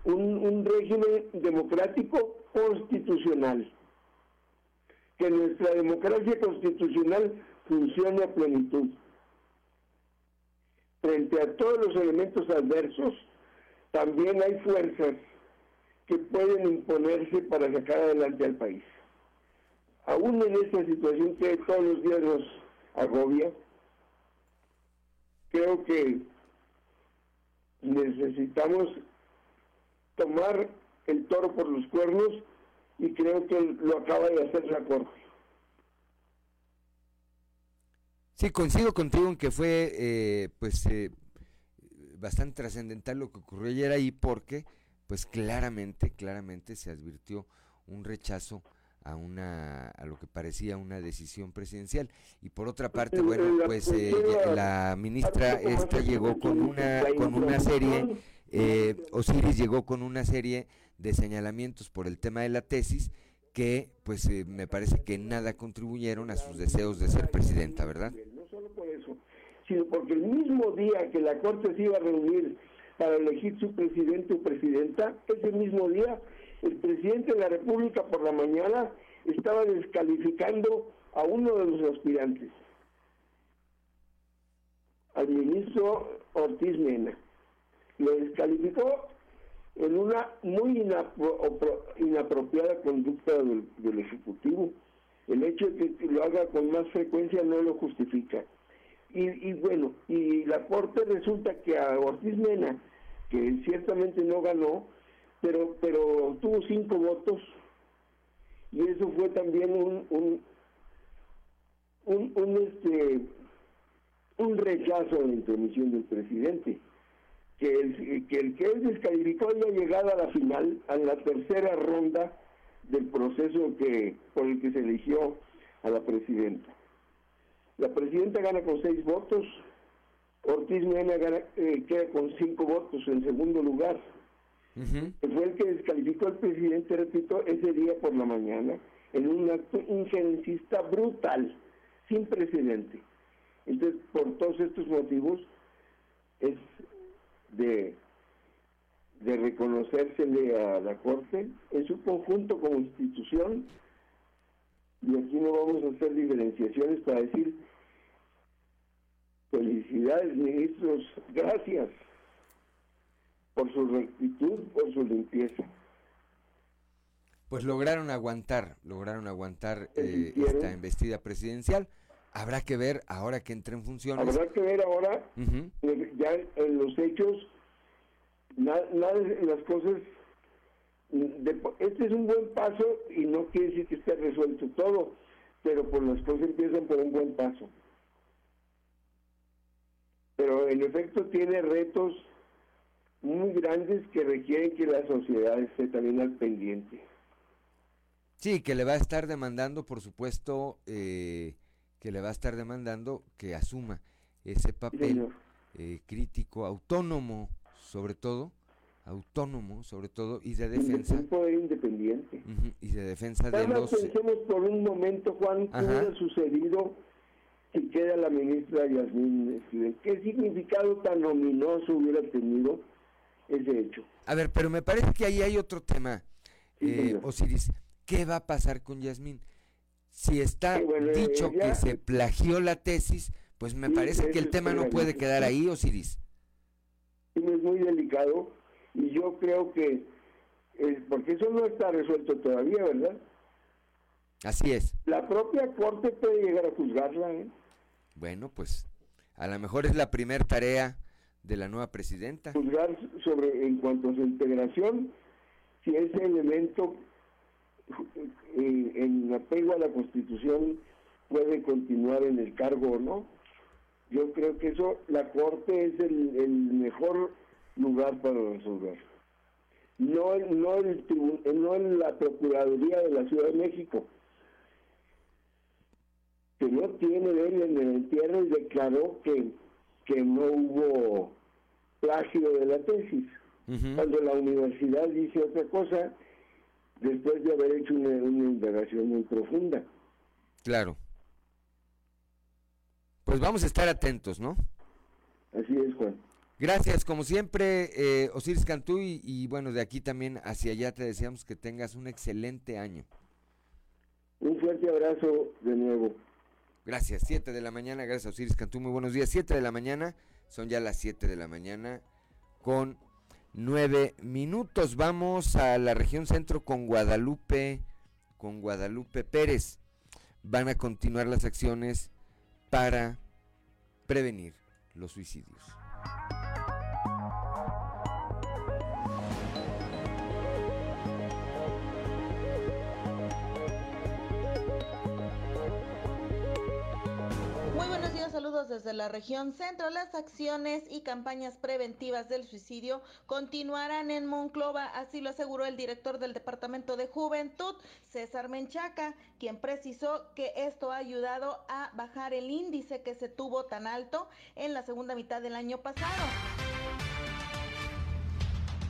un, un régimen democrático constitucional. Que nuestra democracia constitucional funcione a plenitud. Frente a todos los elementos adversos, también hay fuerzas que pueden imponerse para sacar adelante al país. Aún en esta situación que todos los días nos agobia, creo que necesitamos tomar el toro por los cuernos y creo que lo acaba de hacer la Corte. Sí, coincido contigo en que fue eh, pues eh, bastante trascendental lo que ocurrió ayer ahí porque pues claramente, claramente se advirtió un rechazo a una a lo que parecía una decisión presidencial. Y por otra parte bueno pues eh, la ministra esta llegó con una con una serie eh, Osiris llegó con una serie de señalamientos por el tema de la tesis que pues eh, me parece que nada contribuyeron a sus deseos de ser presidenta verdad No solo por eso, sino porque el mismo día que la Corte se iba a reunir para elegir su presidente o presidenta, ese mismo día el presidente de la República por la mañana estaba descalificando a uno de los aspirantes, al ministro Ortiz Mena. Lo descalificó en una muy inapropiada conducta del, del Ejecutivo. El hecho de que lo haga con más frecuencia no lo justifica. Y, bueno, y la Corte resulta que a Ortiz Mena, que ciertamente no ganó, pero, pero tuvo cinco votos, y eso fue también un, un, un, este, un rechazo a la intromisión del presidente. Que el, que el que él descalificó haya llegado a la final, a la tercera ronda del proceso que por el que se eligió a la presidenta. La presidenta gana con seis votos, Ortiz Mena eh, queda con cinco votos en segundo lugar. Fue el que descalificó al presidente, repito, ese día por la mañana, en un acto injerencista brutal, sin precedente. Entonces, por todos estos motivos, es de, de reconocérsele a la Corte en su conjunto como institución, y aquí no vamos a hacer diferenciaciones para decir Felicidades, ministros. Gracias por su rectitud, por su limpieza. Pues lograron aguantar, lograron aguantar eh, esta embestida presidencial. Habrá que ver ahora que entre en funciones. Habrá que ver ahora, eh, ya en los hechos, nada las cosas. este es un buen paso y no quiere decir que esté resuelto todo, pero por las cosas empiezan por un buen paso pero en efecto tiene retos muy grandes que requieren que la sociedad esté también al pendiente. Sí, que le va a estar demandando, por supuesto, eh, que le va a estar demandando que asuma ese papel eh, crítico, autónomo, sobre todo, autónomo, sobre todo, y de defensa. Un poder independiente. y de defensa de los. pensemos por un momento, Juan, qué hubiera sucedido queda la ministra Yasmín ¿Qué significado tan ominoso hubiera tenido ese hecho? A ver, pero me parece que ahí hay otro tema, eh, Osiris. ¿Qué va a pasar con Yasmín? Si está dicho que se plagió la tesis, pues me parece que el tema no puede quedar ahí, Osiris. Sí, es muy delicado y yo creo que, eh, porque eso no está resuelto todavía, ¿verdad? Así es. La propia Corte puede llegar a juzgarla, ¿eh? Bueno, pues a lo mejor es la primera tarea de la nueva presidenta. Juzgar sobre, en cuanto a su integración, si ese elemento eh, en apego a la Constitución puede continuar en el cargo o no. Yo creo que eso, la Corte es el, mejor lugar para resolver. No, no, el, no la Procuraduría de la Ciudad de México que no tiene él en el entierro y declaró que, que no hubo plagio de la tesis. Cuando la universidad dice otra cosa, después de haber hecho una, indagación muy profunda. Claro. Pues vamos a estar atentos, ¿no? Así es, Juan. Gracias, como siempre, eh, Osiris Cantú, y, y, bueno, de aquí también hacia allá te deseamos que tengas un excelente año. Un fuerte abrazo de nuevo. Gracias, 7 de la mañana, gracias a Osiris Cantú, muy buenos días. 7 de la mañana, son ya las 7 de la mañana con 9 minutos. Vamos a la región centro con Guadalupe, con Guadalupe Pérez. Van a continuar las acciones para prevenir los suicidios. Desde la región centro. Las acciones y campañas preventivas del suicidio continuarán en Monclova, así lo aseguró el director del Departamento de Juventud, César Menchaca, quien precisó que esto ha ayudado a bajar el índice que se tuvo tan alto en la segunda mitad del año pasado.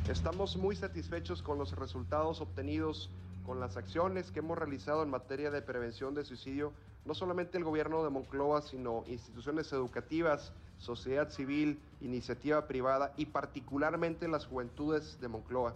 Estamos muy satisfechos con los resultados obtenidos con las acciones que hemos realizado en materia de prevención de suicidio no solamente el gobierno de Monclova, sino instituciones educativas, sociedad civil, iniciativa privada y particularmente las juventudes de Monclova.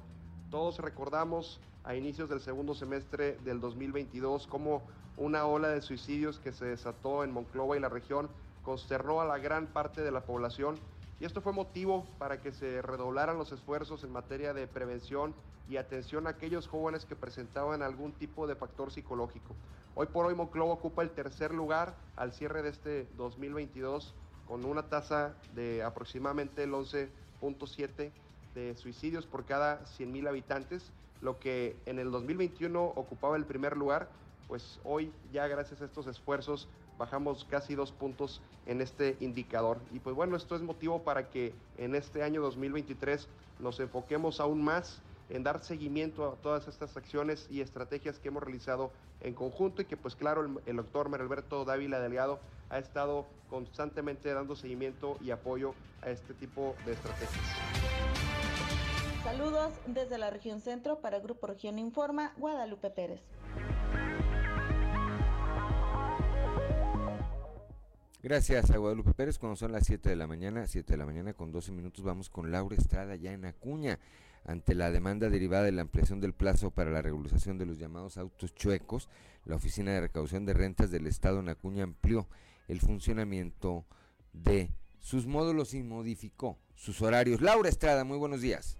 Todos recordamos a inicios del segundo semestre del 2022, como una ola de suicidios que se desató en Monclova y la región consternó a la gran parte de la población y esto fue motivo para que se redoblaran los esfuerzos en materia de prevención y atención a aquellos jóvenes que presentaban algún tipo de factor psicológico. Hoy por hoy Monclova ocupa el tercer lugar al cierre de este 2022 con una tasa de aproximadamente el 11.7 de suicidios por cada 100.000 habitantes, lo que en el 2021 ocupaba el primer lugar, pues hoy ya gracias a estos esfuerzos bajamos casi dos puntos en este indicador. Y pues bueno, esto es motivo para que en este año 2023 nos enfoquemos aún más en dar seguimiento a todas estas acciones y estrategias que hemos realizado en conjunto y que pues claro el, el doctor Meralberto Dávila Delgado ha estado constantemente dando seguimiento y apoyo a este tipo de estrategias. Saludos desde la región centro para Grupo Región Informa, Guadalupe Pérez. Gracias a Guadalupe Pérez, cuando son las 7 de la mañana, 7 de la mañana con 12 minutos, vamos con Laura Estrada ya en Acuña. Ante la demanda derivada de la ampliación del plazo para la regularización de los llamados autos chuecos, la Oficina de Recaudación de Rentas del Estado en Acuña amplió el funcionamiento de sus módulos y modificó sus horarios. Laura Estrada, muy buenos días.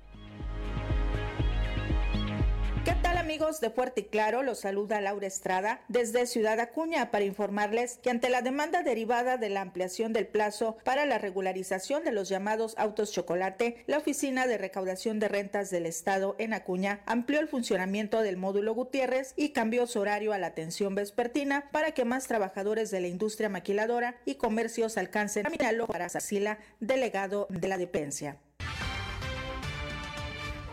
¿Qué tal amigos de Fuerte y Claro? Los saluda Laura Estrada desde Ciudad Acuña para informarles que ante la demanda derivada de la ampliación del plazo para la regularización de los llamados autos chocolate, la Oficina de Recaudación de Rentas del Estado en Acuña amplió el funcionamiento del módulo Gutiérrez y cambió su horario a la atención vespertina para que más trabajadores de la industria maquiladora y comercios alcancen a mirarlo para Sacila, delegado de la dependencia.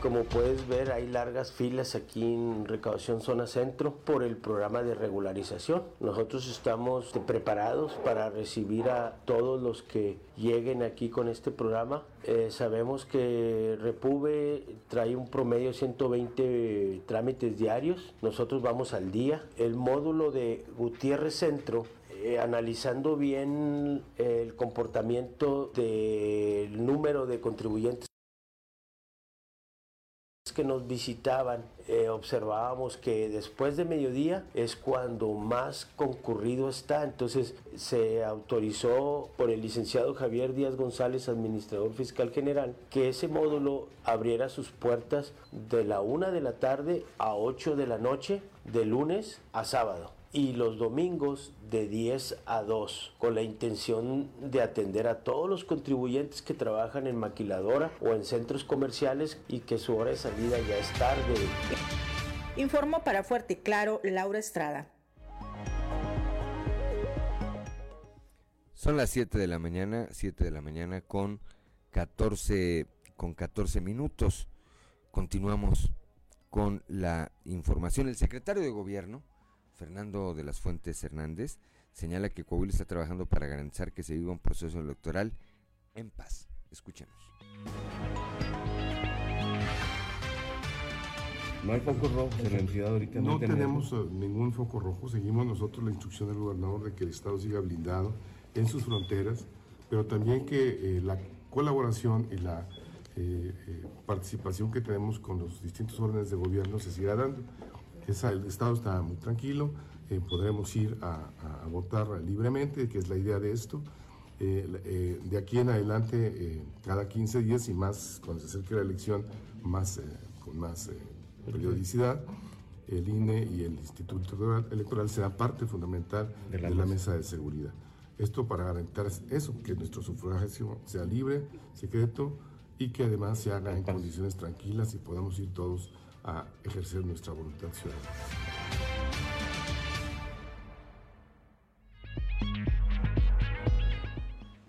Como puedes ver, hay largas filas aquí en Recaudación Zona Centro por el programa de regularización. Nosotros estamos preparados para recibir a todos los que lleguen aquí con este programa. Eh, sabemos que Repube trae un promedio de 120 trámites diarios. Nosotros vamos al día. El módulo de Gutiérrez Centro eh, analizando bien el comportamiento del número de contribuyentes que nos visitaban, eh, observábamos que después de mediodía es cuando más concurrido está. Entonces se autorizó por el licenciado Javier Díaz González, administrador fiscal general, que ese módulo abriera sus puertas de la una de la tarde a 8 de la noche, de lunes a sábado y los domingos de 10 a 2, con la intención de atender a todos los contribuyentes que trabajan en maquiladora o en centros comerciales y que su hora de salida ya es tarde. Informó para Fuerte y Claro Laura Estrada. Son las 7 de la mañana, 7 de la mañana con 14, con 14 minutos. Continuamos con la información. El secretario de Gobierno, Fernando de las Fuentes Hernández, señala que Coahuila está trabajando para garantizar que se viva un proceso electoral en paz. Escuchemos. No hay focos rojos en la entidad ahorita. No, tenemos uh, ningún foco rojo. Seguimos nosotros la instrucción del gobernador de que el Estado siga blindado en sus fronteras, pero también que eh, la colaboración y la eh, eh, participación que tenemos con los distintos órdenes de gobierno se siga dando. Esa, el Estado está muy tranquilo, eh, podremos ir a, a, votar libremente, que es la idea de esto. Eh, eh, de aquí en adelante, cada 15 días y más, cuando se acerque la elección, más, con más periodicidad, el INE y el Instituto Electoral será parte fundamental de la, de la mesa de seguridad. Esto para garantizar eso, que nuestro sufragio sea libre, secreto y que además se haga en condiciones tranquilas y podamos ir todos a ejercer nuestra voluntad ciudadana.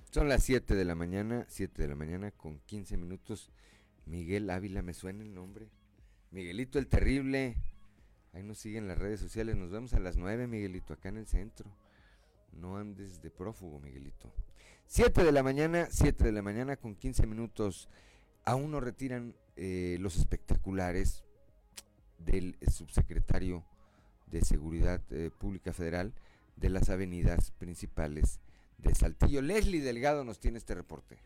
Son las 7 de la mañana, 7 de la mañana con 15 minutos. Miguel Ávila, ¿me suena el nombre? Miguelito el Terrible. Ahí nos siguen las redes sociales. Nos vemos a las 9, Miguelito, acá en el centro. No andes de prófugo, Miguelito. 7 de la mañana, 7 de la mañana con 15 minutos. Aún no retiran eh, los espectaculares del subsecretario de Seguridad eh, Pública Federal de las avenidas principales de Saltillo. Leslie Delgado nos tiene este reporte.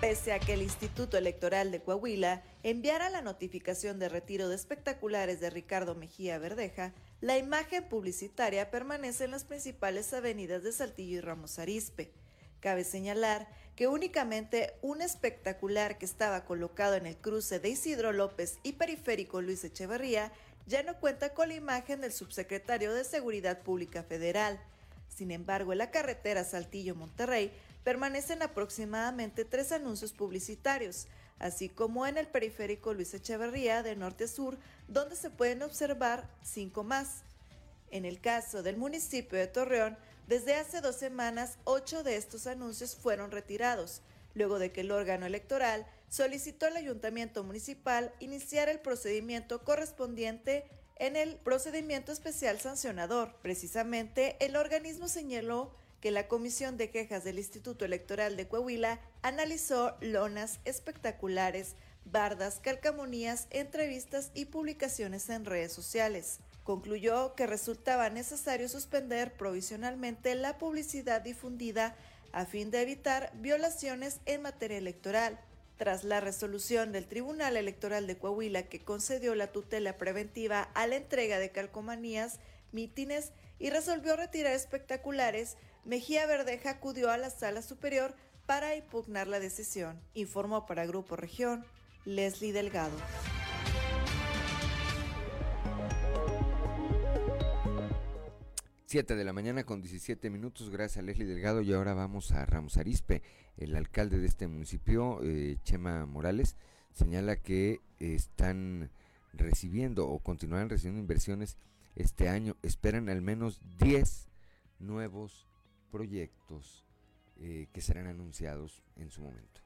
Pese a que el Instituto Electoral de Coahuila enviara la notificación de retiro de espectaculares de Ricardo Mejía Verdeja, la imagen publicitaria permanece en las principales avenidas de Saltillo y Ramos Arizpe. Cabe señalar que únicamente un espectacular que estaba colocado en el cruce de Isidro López y Periférico Luis Echeverría ya no cuenta con la imagen del subsecretario de Seguridad Pública Federal. Sin embargo, en la carretera Saltillo-Monterrey permanecen aproximadamente tres anuncios publicitarios, así como en el periférico Luis Echeverría de norte a sur, donde se pueden observar cinco más. En el caso del municipio de Torreón, desde hace dos semanas, ocho de estos anuncios fueron retirados, luego de que el órgano electoral solicitó al ayuntamiento municipal iniciar el procedimiento correspondiente en el procedimiento especial sancionador. Precisamente, el organismo señaló que la Comisión de Quejas del Instituto Electoral de Coahuila analizó lonas espectaculares, bardas, calcamonías, entrevistas y publicaciones en redes sociales. Concluyó que resultaba necesario suspender provisionalmente la publicidad difundida a fin de evitar violaciones en materia electoral. Tras la resolución del Tribunal Electoral de Coahuila que concedió la tutela preventiva a la entrega de calcomanías, mítines y resolvió retirar espectaculares, Mejía Verdeja acudió a la sala superior para impugnar la decisión, informó para Grupo Región Leslie Delgado. Siete de la mañana con 17 minutos, gracias a Leslie Delgado. Y ahora vamos a Ramos Arispe. El alcalde de este municipio, eh, Chema Morales, señala que están recibiendo o continuarán recibiendo inversiones este año. Esperan al menos 10 nuevos proyectos eh, que serán anunciados en su momento.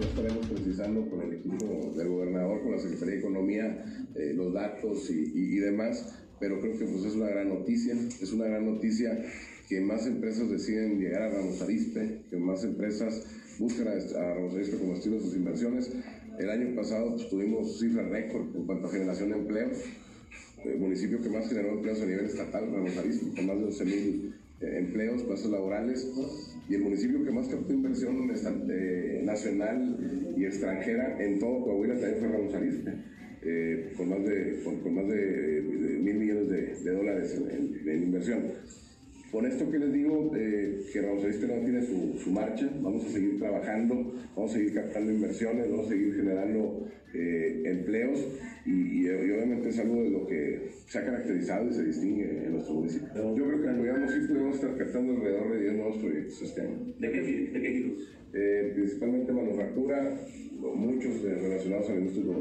Estaremos precisando con el equipo del gobernador, con la Secretaría de Economía, eh, los datos y, demás, pero creo que pues, es una gran noticia, es una gran noticia que más empresas deciden llegar a Ramos Arispe, que más empresas buscan a, Ramos Arispe como destino de sus inversiones. El año pasado pues, tuvimos cifras récord en cuanto a generación de empleo, el municipio que más generó empleos a nivel estatal, Ramos Arizpe, con más de 11 mil eh, empleos, plazas laborales, y el municipio que más captó inversión nacional y extranjera en todo Coahuila también fue Ramos Arizpe, eh, con más de, con, más de, mil millones de, dólares en, inversión con esto que les digo, eh, que Ramos no tiene su, marcha, vamos a seguir trabajando, vamos a seguir captando inversiones, vamos a seguir generando eh, empleos y, obviamente es algo de lo que se ha caracterizado y se distingue en nuestro municipio. Yo creo que en podríamos sí podemos estar captando alrededor de 10 nuevos proyectos este año. ¿De qué, de giros? Eh, principalmente manufactura, muchos eh, relacionados a la industria de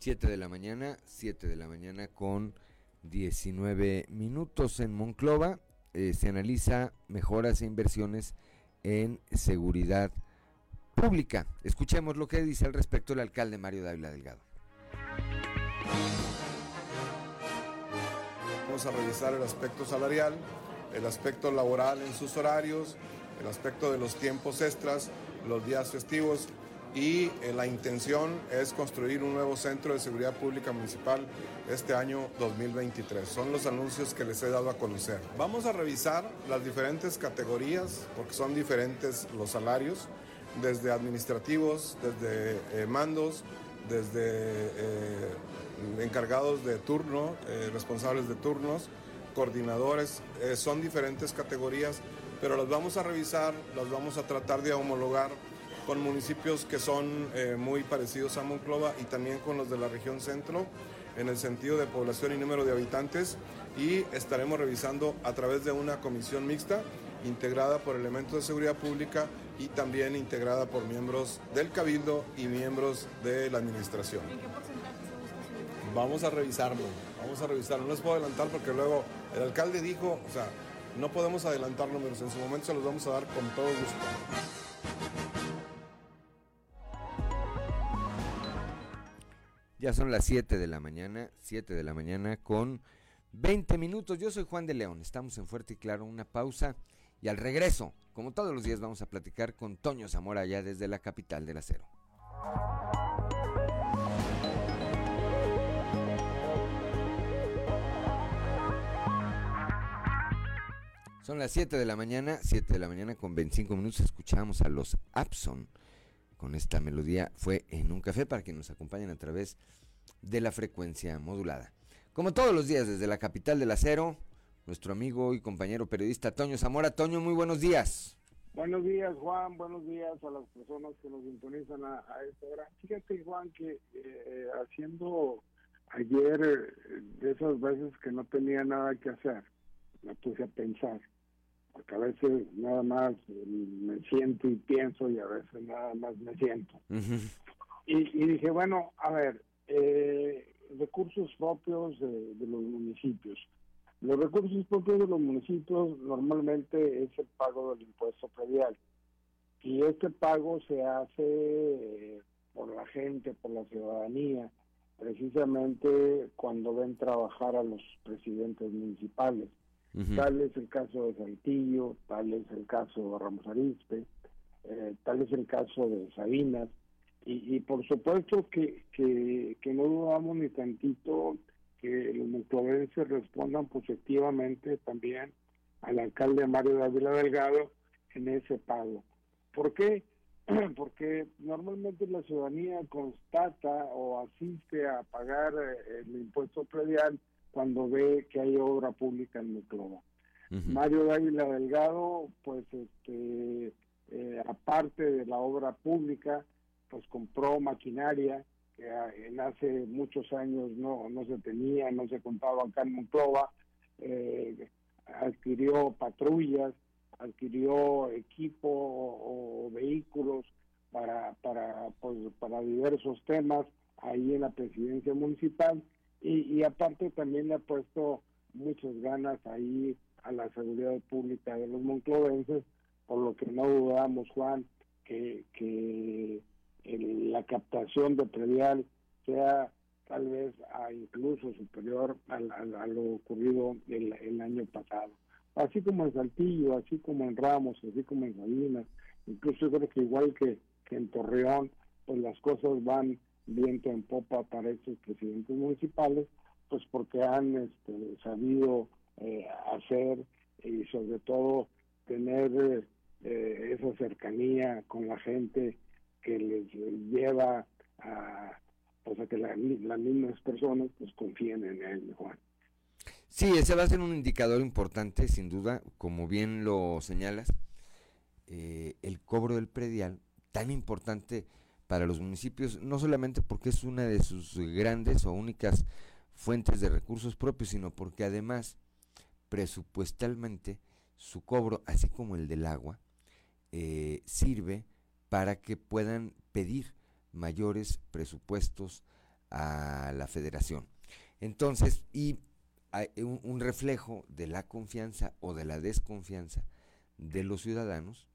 7 de la mañana, 7 de la mañana con 19 minutos en Monclova. Eh, se analiza mejoras e inversiones en seguridad pública. Escuchemos lo que dice al respecto el alcalde Mario Dávila Delgado. Vamos a revisar el aspecto salarial, el aspecto laboral en sus horarios, el aspecto de los tiempos extras, los días festivos y eh, la intención es construir un nuevo centro de seguridad pública municipal este año 2023. Son los anuncios que les he dado a conocer. Vamos a revisar las diferentes categorías porque son diferentes los salarios desde administrativos, desde eh, mandos, desde eh, encargados de turno, eh, responsables de turnos, coordinadores, son diferentes categorías, pero las vamos a revisar, las vamos a tratar de homologar con municipios que son muy parecidos a Monclova y también con los de la región centro en el sentido de población y número de habitantes y estaremos revisando a través de una comisión mixta integrada por elementos de seguridad pública y también integrada por miembros del Cabildo y miembros de la Administración. ¿En qué porcentaje se busca? Vamos a revisarlo, vamos a revisarlo. No les puedo adelantar porque luego el alcalde dijo, o sea, no podemos adelantar números, en su momento se los vamos a dar con todo gusto. Ya son las 7 de la mañana, 7 de la mañana con 20 minutos. Yo soy Juan de León, estamos en Fuerte y Claro, una pausa y al regreso, como todos los días, vamos a platicar con Toño Zamora ya desde la capital del acero. Son las 7 de la mañana, 7 de la mañana con 25 minutos, escuchamos a los Abson con esta melodía. Fue en un café para que nos acompañen a través de la frecuencia modulada. Como todos los días desde la capital del acero, nuestro amigo y compañero periodista Toño Zamora. Toño, muy buenos días. Buenos días, Juan. Buenos días a las personas que nos sintonizan a, esta hora. Fíjate, Juan, que eh, haciendo ayer eh, de esas veces que no tenía nada que hacer, me puse a pensar, porque a veces nada más me siento y pienso y a veces nada más me siento. y, dije, bueno, a ver, eh, recursos propios de, los municipios. Los recursos propios de los municipios normalmente es el pago del impuesto predial. Y este pago se hace eh, por la gente, por la ciudadanía, precisamente cuando ven trabajar a los presidentes municipales. Tal es el caso de Saltillo, tal es el caso de Ramos Arizpe, eh, tal es el caso de Sabinas. Y, por supuesto que, que, no dudamos ni tantito que los mutuavenses respondan positivamente también al alcalde Mario Dávila Delgado en ese pago. ¿Por qué? porque normalmente la ciudadanía constata o asiste a pagar eh, el impuesto predial cuando ve que hay obra pública en Muclova. Mario Dávila Delgado, pues este, eh, aparte de la obra pública, pues compró maquinaria que en hace muchos años no, no se tenía, no se contaba acá en Muclova, eh, adquirió patrullas, adquirió equipo o, vehículos para, para, pues, para diversos temas ahí en la presidencia municipal y, aparte también le ha puesto muchas ganas ahí a la seguridad pública de los monclovenses, por lo que no dudamos, Juan, que, que la captación de predial sea tal vez a incluso superior a, lo ocurrido el, el año pasado. Así como en Saltillo, así como en Ramos, así como en Salinas, incluso yo creo que igual que, en Torreón, pues las cosas van viento en popa para estos presidentes municipales, pues porque han este, sabido eh, hacer y sobre todo tener eh, esa cercanía con la gente que les lleva a, pues que las mismas personas pues confíen en él, Juan. Sí, ese va a ser un indicador importante, sin duda, como bien lo señalas, eh, el cobro del predial, tan importante para los municipios, no solamente porque es una de sus grandes o únicas fuentes de recursos propios, sino porque además, presupuestalmente, su cobro, así como el del agua, eh, sirve para que puedan pedir mayores presupuestos a la federación. Entonces, y un, reflejo de la confianza o de la desconfianza de los ciudadanos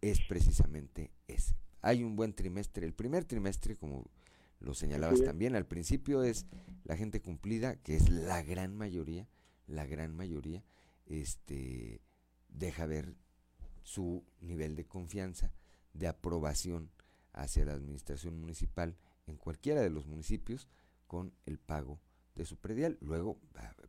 es precisamente ese. Hay un buen trimestre. El primer trimestre, como lo señalabas también, al principio es la gente cumplida, que es la gran mayoría, la gran mayoría, este, deja ver su nivel de confianza, de aprobación hacia la administración municipal en cualquiera de los municipios con el pago de su predial. Luego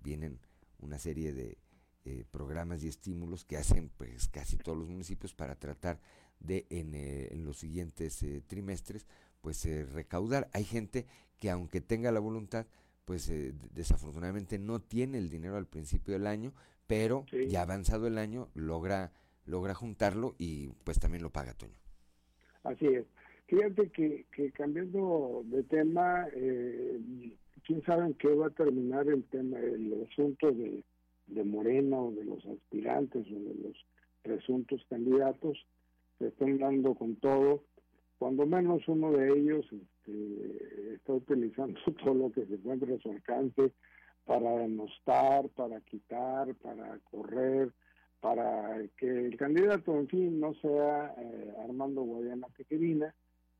vienen una serie de eh, programas y estímulos que hacen pues casi todos los municipios para tratar de en, eh, los siguientes eh, trimestres pues recaudar. Hay gente que aunque tenga la voluntad pues desafortunadamente no tiene el dinero al principio del año, pero ya avanzado el año logra logra juntarlo y pues también lo paga Toño. Así es. Fíjate que, que cambiando de tema, eh, quién sabe en qué va a terminar el tema, el asunto de, de Morena o de los aspirantes o de los presuntos candidatos, se están dando con todo. Cuando menos uno de ellos este, está utilizando todo lo que se encuentra a su alcance para denostar, para quitar, para correr, para que el candidato, en fin, no sea eh, Armando Guadiana Tequerina.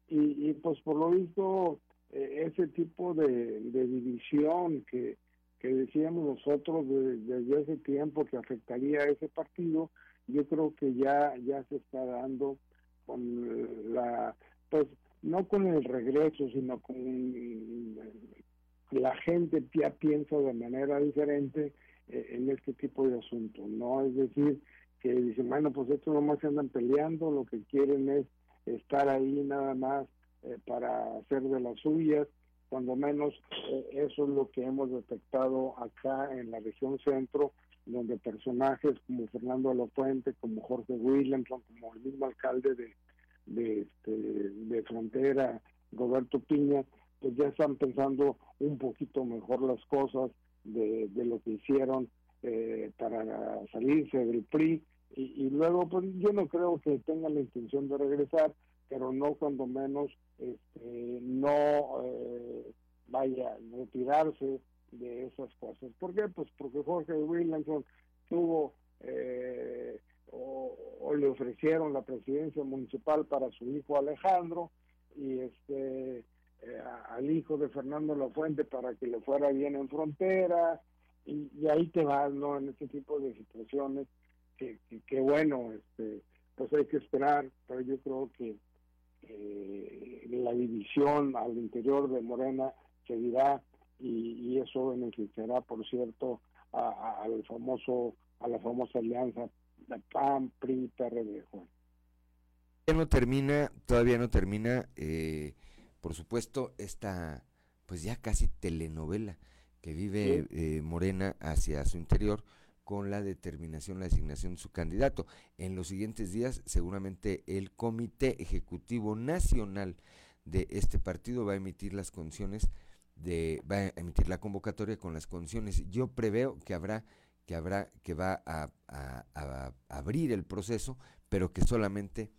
Y, y pues por lo visto eh, ese tipo de, división que, decíamos nosotros desde hace tiempo que afectaría a ese partido, yo creo que ya, ya se está dando con la, pues no con el regreso, sino con la gente ya piensa de manera diferente eh, en este tipo de asuntos, ¿no? Es decir, que dicen, bueno, pues estos nomás se andan peleando, lo que quieren es estar ahí nada más eh, para hacer de las suyas, cuando menos eh, eso es lo que hemos detectado acá en la región centro, donde personajes como Fernando Alofuente, como Jorge Williamson, como el mismo alcalde de, de, este, de Frontera, Roberto Piña, pues ya están pensando un poquito mejor las cosas de, de lo que hicieron eh, para salirse del PRI y, luego pues yo no creo que tengan la intención de regresar pero no cuando menos este, no eh, vaya a retirarse de esas cosas ¿por qué? pues porque Jorge Williamson tuvo eh, o, le ofrecieron la presidencia municipal para su hijo Alejandro y este eh, al hijo de Fernando La Fuente para que le fuera bien en frontera y, ahí te vas no en este tipo de situaciones que, que, bueno este pues hay que esperar pero yo creo que eh, la división al interior de Morena seguirá y, y eso beneficiará por cierto al famoso a la famosa alianza PAN, PRI, PRD, Juan. Todavía no termina, todavía no termina, eh, por supuesto, esta, pues ya casi telenovela que vive eh, Morena hacia su interior con la determinación, la designación de su candidato. En los siguientes días, seguramente el Comité Ejecutivo Nacional de este partido va a emitir las condiciones de, va a emitir la convocatoria con las condiciones. Yo preveo que habrá que habrá que va a, abrir el proceso, pero que solamente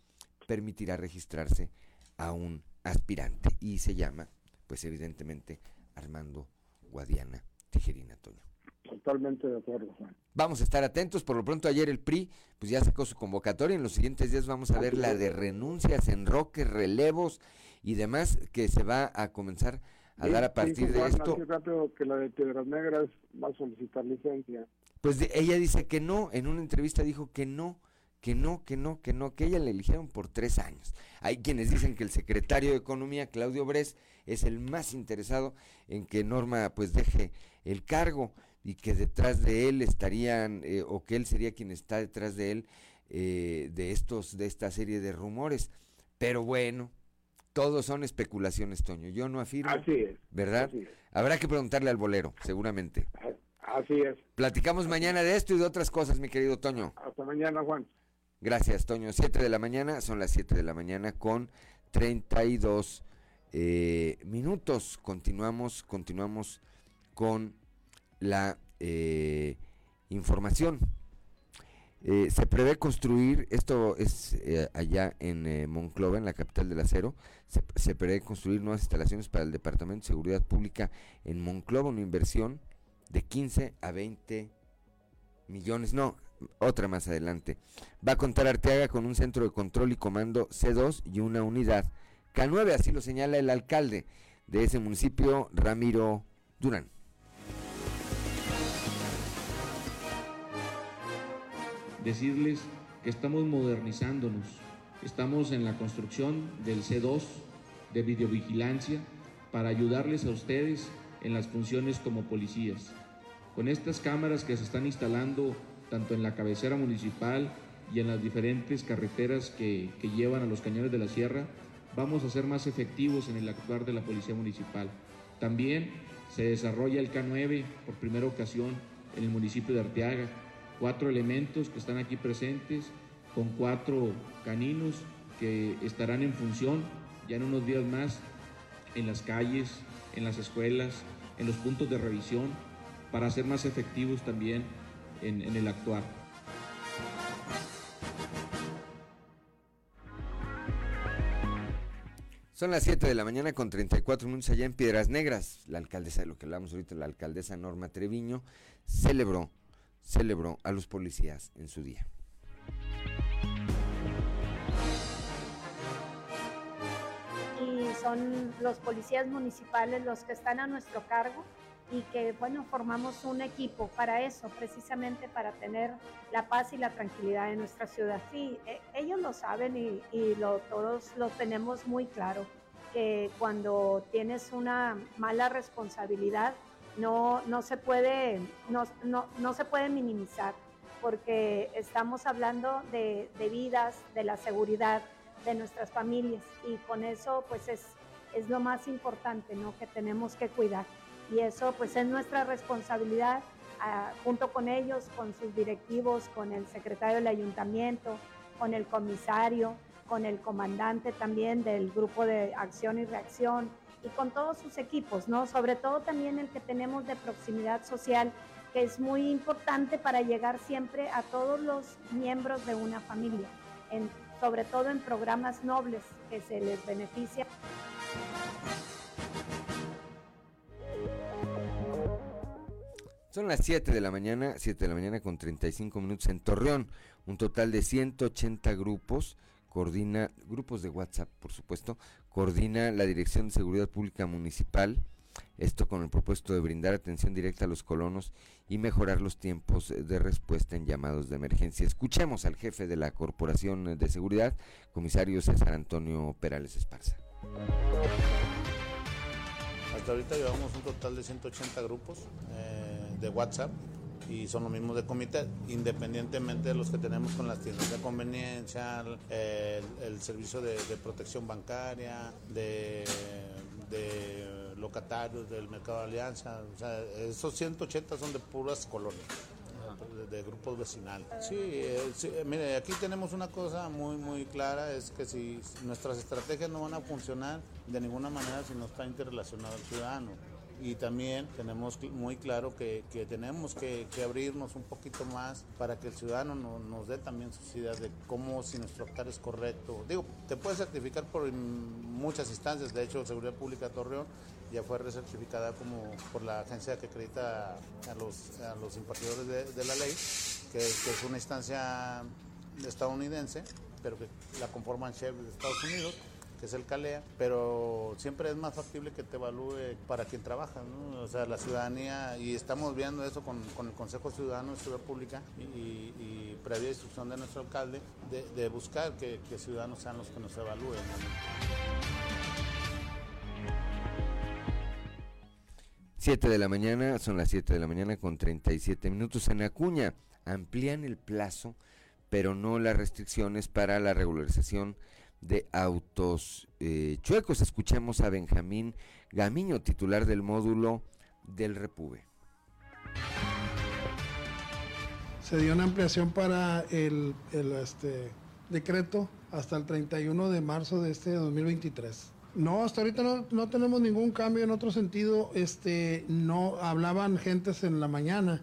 permitirá registrarse a un aspirante y se llama, pues evidentemente, Armando Guadiana Tijerina Toño. Totalmente de acuerdo, Juan. Vamos a estar atentos. Por lo pronto, ayer el PRI pues ya sacó su convocatoria. En los siguientes días vamos a ver la de renuncias, enroques, relevos y demás que se va a comenzar a dar a partir de esto. rápido que la de Piedras Negras va a solicitar licencia. Pues ella dice que no, en una entrevista dijo que no, que no, que no, que no, que ella le eligieron por tres años. Hay quienes dicen que el secretario de Economía, Claudio Bres, es el más interesado en que Norma pues deje el cargo y que detrás de él estarían, eh, o que él sería quien está detrás de él, eh, de estos, de esta serie de rumores. Pero bueno, todos son especulaciones, Toño. Yo no afirmo. Así es. ¿Verdad? Habrá que preguntarle al bolero, seguramente. Así es. Platicamos mañana de esto y de otras cosas, mi querido Toño. Hasta mañana, Juan. Gracias, Toño. Siete de la mañana, son las siete de la mañana con 32 eh, minutos. Continuamos, continuamos con la eh, información. Eh, se prevé construir, esto es allá en Monclova, en la capital del acero, se, se, prevé construir nuevas instalaciones para el Departamento de Seguridad Pública en Monclova, una inversión de 15 a 20 millones, no, otra más adelante. Va a contar Arteaga con un centro de control y comando C2 y una unidad K9, así lo señala el alcalde de ese municipio, Ramiro Durán. Decirles que estamos modernizándonos, estamos en la construcción del C2 de videovigilancia para ayudarles a ustedes en las funciones como policías. Con estas cámaras que se están instalando tanto en la cabecera municipal y en las diferentes carreteras que, llevan a los cañones de la sierra, vamos a ser más efectivos en el actuar de la Policía Municipal. También se desarrolla el K9 por primera ocasión en el municipio de Arteaga. Cuatro elementos que están aquí presentes con cuatro caninos que estarán en función ya en unos días más en las calles, en las escuelas, en los puntos de revisión, para ser más efectivos también en, el actuar. Son las 7 de la mañana con 34 minutos allá en Piedras Negras. La alcaldesa, de lo que hablamos ahorita, la alcaldesa Norma Treviño, celebró, celebró a los policías en su día. son los policías municipales los que están a nuestro cargo y que, bueno, formamos un equipo para eso, precisamente para tener la paz y la tranquilidad en nuestra ciudad. Sí, e, ellos lo saben y, lo, todos lo tenemos muy claro, que cuando tienes una mala responsabilidad, no, no, se, puede, no, no, no se puede minimizar. porque estamos hablando de, de vidas, de la seguridad de nuestras familias y con eso pues es, es lo más importante ¿no? que tenemos que cuidar y eso pues es nuestra responsabilidad ah, junto con ellos, con sus directivos, con el secretario del ayuntamiento, con el comisario, con el comandante también del grupo de acción y reacción y con todos sus equipos, ¿no? Sobre todo también el que tenemos de proximidad social, que es muy importante para llegar siempre a todos los miembros de una familia, sobre todo en programas nobles que se les beneficia. Son las 7 de la mañana, 7 de la mañana con 35 minutos en Torreón. Un total de 180 grupos, coordina, grupos de WhatsApp, por supuesto, coordina la Dirección de Seguridad Pública Municipal. Esto con el propósito de brindar atención directa a los colonos y mejorar los tiempos de respuesta en llamados de emergencia. Escuchemos al jefe de la Corporación de Seguridad, comisario César Antonio Perales Esparza. Hasta ahorita llevamos un total de 180 grupos eh, de WhatsApp y son los mismos de comité, independientemente de los que tenemos con las tiendas de conveniencia, el, servicio de, de, protección bancaria, de, de, locatarios del mercado de alianza. O sea, esos 180 son de puras colonias. De, de, grupos vecinales. Sí, eh, sí, mire, aquí tenemos una cosa muy, muy clara, es que si nuestras estrategias no van a funcionar de ninguna manera si no está interrelacionado el ciudadano y también tenemos muy claro que, que tenemos que, abrirnos un poquito más para que el ciudadano no, nos dé también sus ideas de cómo si nuestro actuar es correcto. Digo, te puedes certificar por muchas instancias, de hecho Seguridad Pública Torreón ya fue recertificada como por la agencia que acredita a los, a los impartidores de, la ley, que, que, es una instancia estadounidense, pero que la conforman chefs de Estados Unidos que es el CALEA, pero siempre es más factible que te evalúe para quien trabaja, ¿no? o sea, la ciudadanía, y estamos viendo eso con, con el Consejo Ciudadano de Ciudad Pública y, previa instrucción de nuestro alcalde, de, buscar que, ciudadanos sean los que nos evalúen. Siete de la mañana, son las 7 de la mañana con 37 minutos en Acuña. Amplían el plazo, pero no las restricciones para la regularización de autos eh, chuecos. Escuchemos a Benjamín Gamiño, titular del módulo del Repube. Se dio una ampliación para el, el este, decreto hasta el 31 de marzo de este 2023. No, hasta ahorita no, no, tenemos ningún cambio en otro sentido. Este, no hablaban gentes en la mañana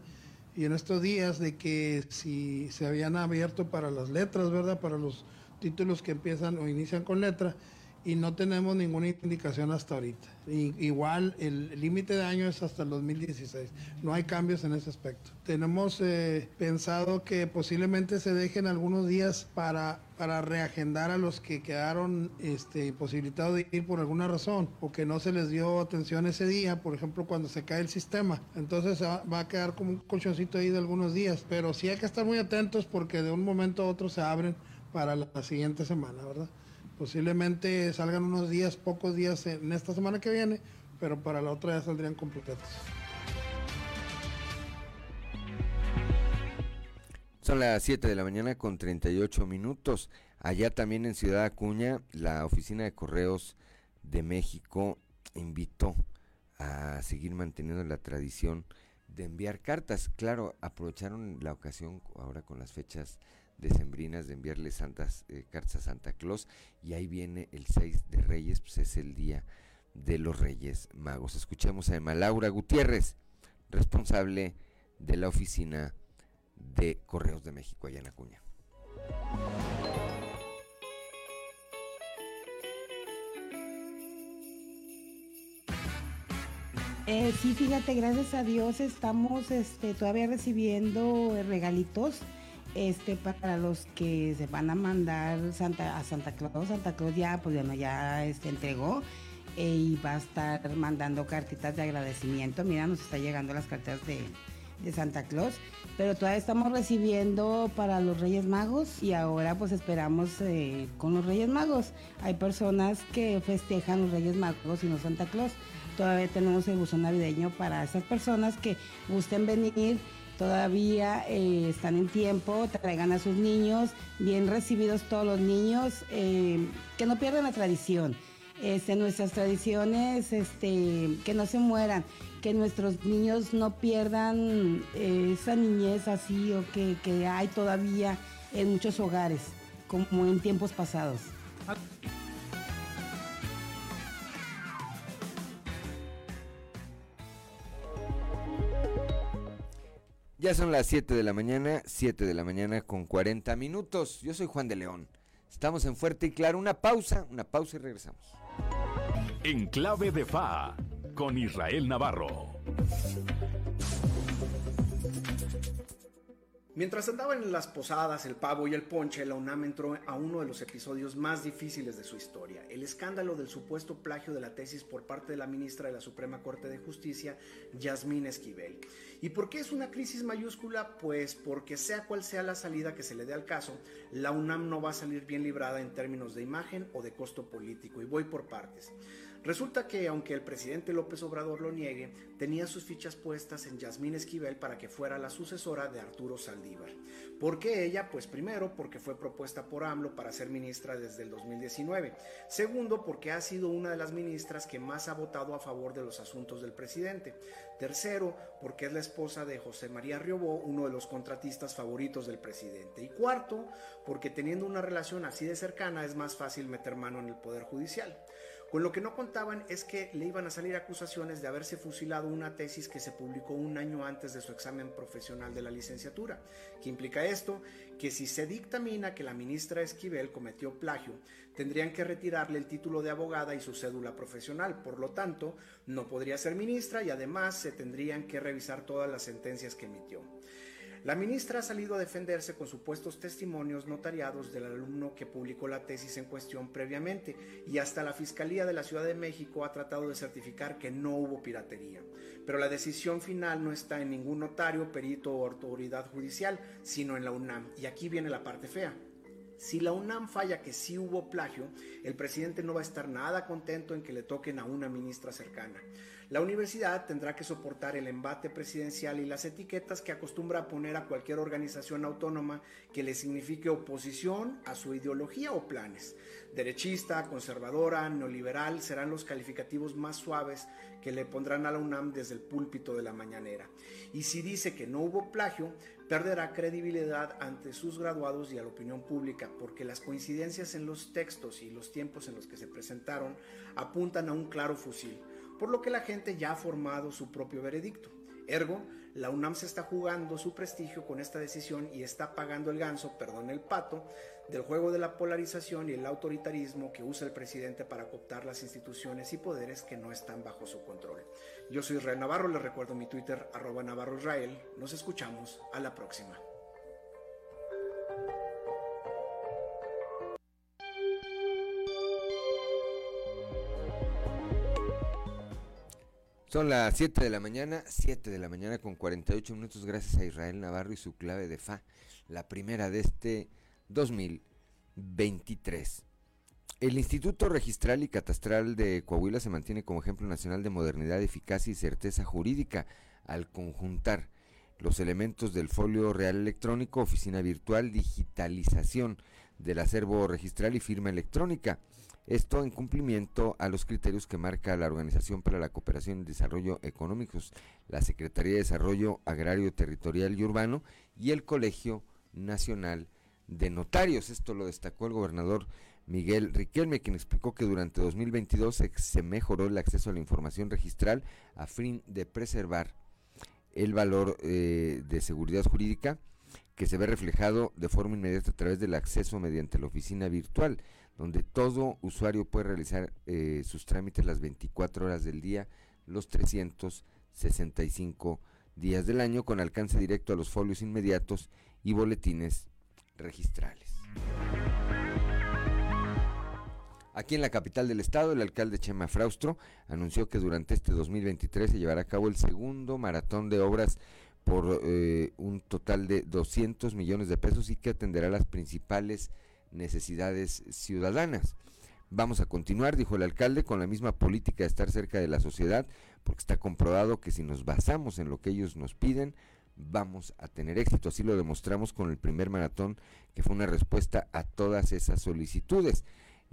y en estos días de que si se habían abierto para las letras, ¿verdad? Para los títulos que empiezan o inician con letra y no tenemos ninguna indicación hasta ahorita. Y, igual el límite de año es hasta el 2016. No hay cambios en ese aspecto. Tenemos eh, pensado que posiblemente se dejen algunos días para, para reagendar a los que quedaron este, imposibilitados de ir por alguna razón o que no se les dio atención ese día, por ejemplo, cuando se cae el sistema. Entonces va, va a quedar como un colchoncito ahí de algunos días. Pero sí hay que estar muy atentos porque de un momento a otro se abren para la siguiente semana, ¿verdad? Posiblemente salgan unos días, pocos días en esta semana que viene, pero para la otra ya saldrían completos. Son las 7 de la mañana con 38 minutos. Allá también en Ciudad Acuña, la Oficina de Correos de México invitó a seguir manteniendo la tradición de enviar cartas. Claro, aprovecharon la ocasión ahora con las fechas decembrinas de enviarle santas eh, cartas a Santa Claus y ahí viene el 6 de Reyes, pues es el día de los Reyes Magos. Escuchemos a Emma Laura Gutiérrez, responsable de la oficina de Correos de México allá en Acuña. Eh, sí, fíjate, gracias a Dios estamos este, todavía recibiendo regalitos este para los que se van a mandar Santa, a Santa Claus, Santa Claus ya pues bueno, ya este, entregó eh, y va a estar mandando cartitas de agradecimiento. Mira, nos está llegando las cartas de, de Santa Claus, pero todavía estamos recibiendo para los Reyes Magos y ahora pues esperamos eh, con los Reyes Magos. Hay personas que festejan los Reyes Magos y no Santa Claus. Todavía tenemos el buzón navideño para esas personas que gusten venir todavía eh, están en tiempo, traigan a sus niños, bien recibidos todos los niños, eh, que no pierdan la tradición. Este, nuestras tradiciones, este, que no se mueran, que nuestros niños no pierdan eh, esa niñez así o que, que hay todavía en muchos hogares, como en tiempos pasados. Ya son las 7 de la mañana, 7 de la mañana con 40 minutos. Yo soy Juan de León. Estamos en Fuerte y Claro. Una pausa, una pausa y regresamos. En clave de FA, con Israel Navarro. Mientras andaban en las posadas, el pavo y el ponche, la UNAM entró a uno de los episodios más difíciles de su historia, el escándalo del supuesto plagio de la tesis por parte de la ministra de la Suprema Corte de Justicia, Yasmín Esquivel. ¿Y por qué es una crisis mayúscula? Pues porque sea cual sea la salida que se le dé al caso, la UNAM no va a salir bien librada en términos de imagen o de costo político, y voy por partes. Resulta que, aunque el presidente López Obrador lo niegue, tenía sus fichas puestas en Yasmín Esquivel para que fuera la sucesora de Arturo Saldívar. ¿Por qué ella? Pues primero, porque fue propuesta por AMLO para ser ministra desde el 2019. Segundo, porque ha sido una de las ministras que más ha votado a favor de los asuntos del presidente. Tercero, porque es la esposa de José María Riobó, uno de los contratistas favoritos del presidente. Y cuarto, porque teniendo una relación así de cercana es más fácil meter mano en el Poder Judicial. Con lo que no contaban es que le iban a salir acusaciones de haberse fusilado una tesis que se publicó un año antes de su examen profesional de la licenciatura. ¿Qué implica esto? Que si se dictamina que la ministra Esquivel cometió plagio, tendrían que retirarle el título de abogada y su cédula profesional. Por lo tanto, no podría ser ministra y además se tendrían que revisar todas las sentencias que emitió. La ministra ha salido a defenderse con supuestos testimonios notariados del alumno que publicó la tesis en cuestión previamente y hasta la Fiscalía de la Ciudad de México ha tratado de certificar que no hubo piratería. Pero la decisión final no está en ningún notario, perito o autoridad judicial, sino en la UNAM. Y aquí viene la parte fea. Si la UNAM falla que sí hubo plagio, el presidente no va a estar nada contento en que le toquen a una ministra cercana. La universidad tendrá que soportar el embate presidencial y las etiquetas que acostumbra a poner a cualquier organización autónoma que le signifique oposición a su ideología o planes. Derechista, conservadora, neoliberal serán los calificativos más suaves que le pondrán a la UNAM desde el púlpito de la mañanera. Y si dice que no hubo plagio, perderá credibilidad ante sus graduados y a la opinión pública, porque las coincidencias en los textos y los tiempos en los que se presentaron apuntan a un claro fusil por lo que la gente ya ha formado su propio veredicto. Ergo, la UNAM se está jugando su prestigio con esta decisión y está pagando el ganso, perdón, el pato, del juego de la polarización y el autoritarismo que usa el presidente para cooptar las instituciones y poderes que no están bajo su control. Yo soy Israel Navarro, les recuerdo mi Twitter, arroba Navarro Israel. Nos escuchamos a la próxima. Son las 7 de la mañana, 7 de la mañana con 48 minutos, gracias a Israel Navarro y su clave de FA, la primera de este 2023. El Instituto Registral y Catastral de Coahuila se mantiene como ejemplo nacional de modernidad, eficacia y certeza jurídica al conjuntar los elementos del folio real electrónico, oficina virtual, digitalización del acervo registral y firma electrónica. Esto en cumplimiento a los criterios que marca la Organización para la Cooperación y Desarrollo Económicos, la Secretaría de Desarrollo Agrario, Territorial y Urbano y el Colegio Nacional de Notarios. Esto lo destacó el gobernador Miguel Riquelme, quien explicó que durante 2022 se, mejoró el acceso a la información registral a fin de preservar el valor eh, de seguridad jurídica que se ve reflejado de forma inmediata a través del acceso mediante la oficina virtual donde todo usuario puede realizar eh, sus trámites las 24 horas del día, los 365 días del año, con alcance directo a los folios inmediatos y boletines registrales. Aquí en la capital del estado, el alcalde Chema Fraustro anunció que durante este 2023 se llevará a cabo el segundo maratón de obras por eh, un total de 200 millones de pesos y que atenderá las principales necesidades ciudadanas. Vamos a continuar, dijo el alcalde, con la misma política de estar cerca de la sociedad, porque está comprobado que si nos basamos en lo que ellos nos piden, vamos a tener éxito. Así lo demostramos con el primer maratón, que fue una respuesta a todas esas solicitudes.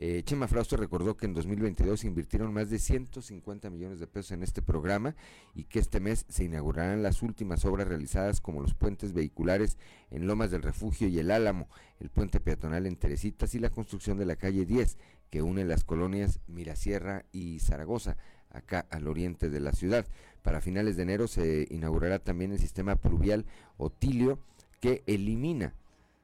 Eh, Chema Frausto recordó que en 2022 se invirtieron más de 150 millones de pesos en este programa y que este mes se inaugurarán las últimas obras realizadas como los puentes vehiculares en Lomas del Refugio y el Álamo, el puente peatonal en Teresitas y la construcción de la calle 10 que une las colonias Mirasierra y Zaragoza, acá al oriente de la ciudad. Para finales de enero se inaugurará también el sistema pluvial Otilio que elimina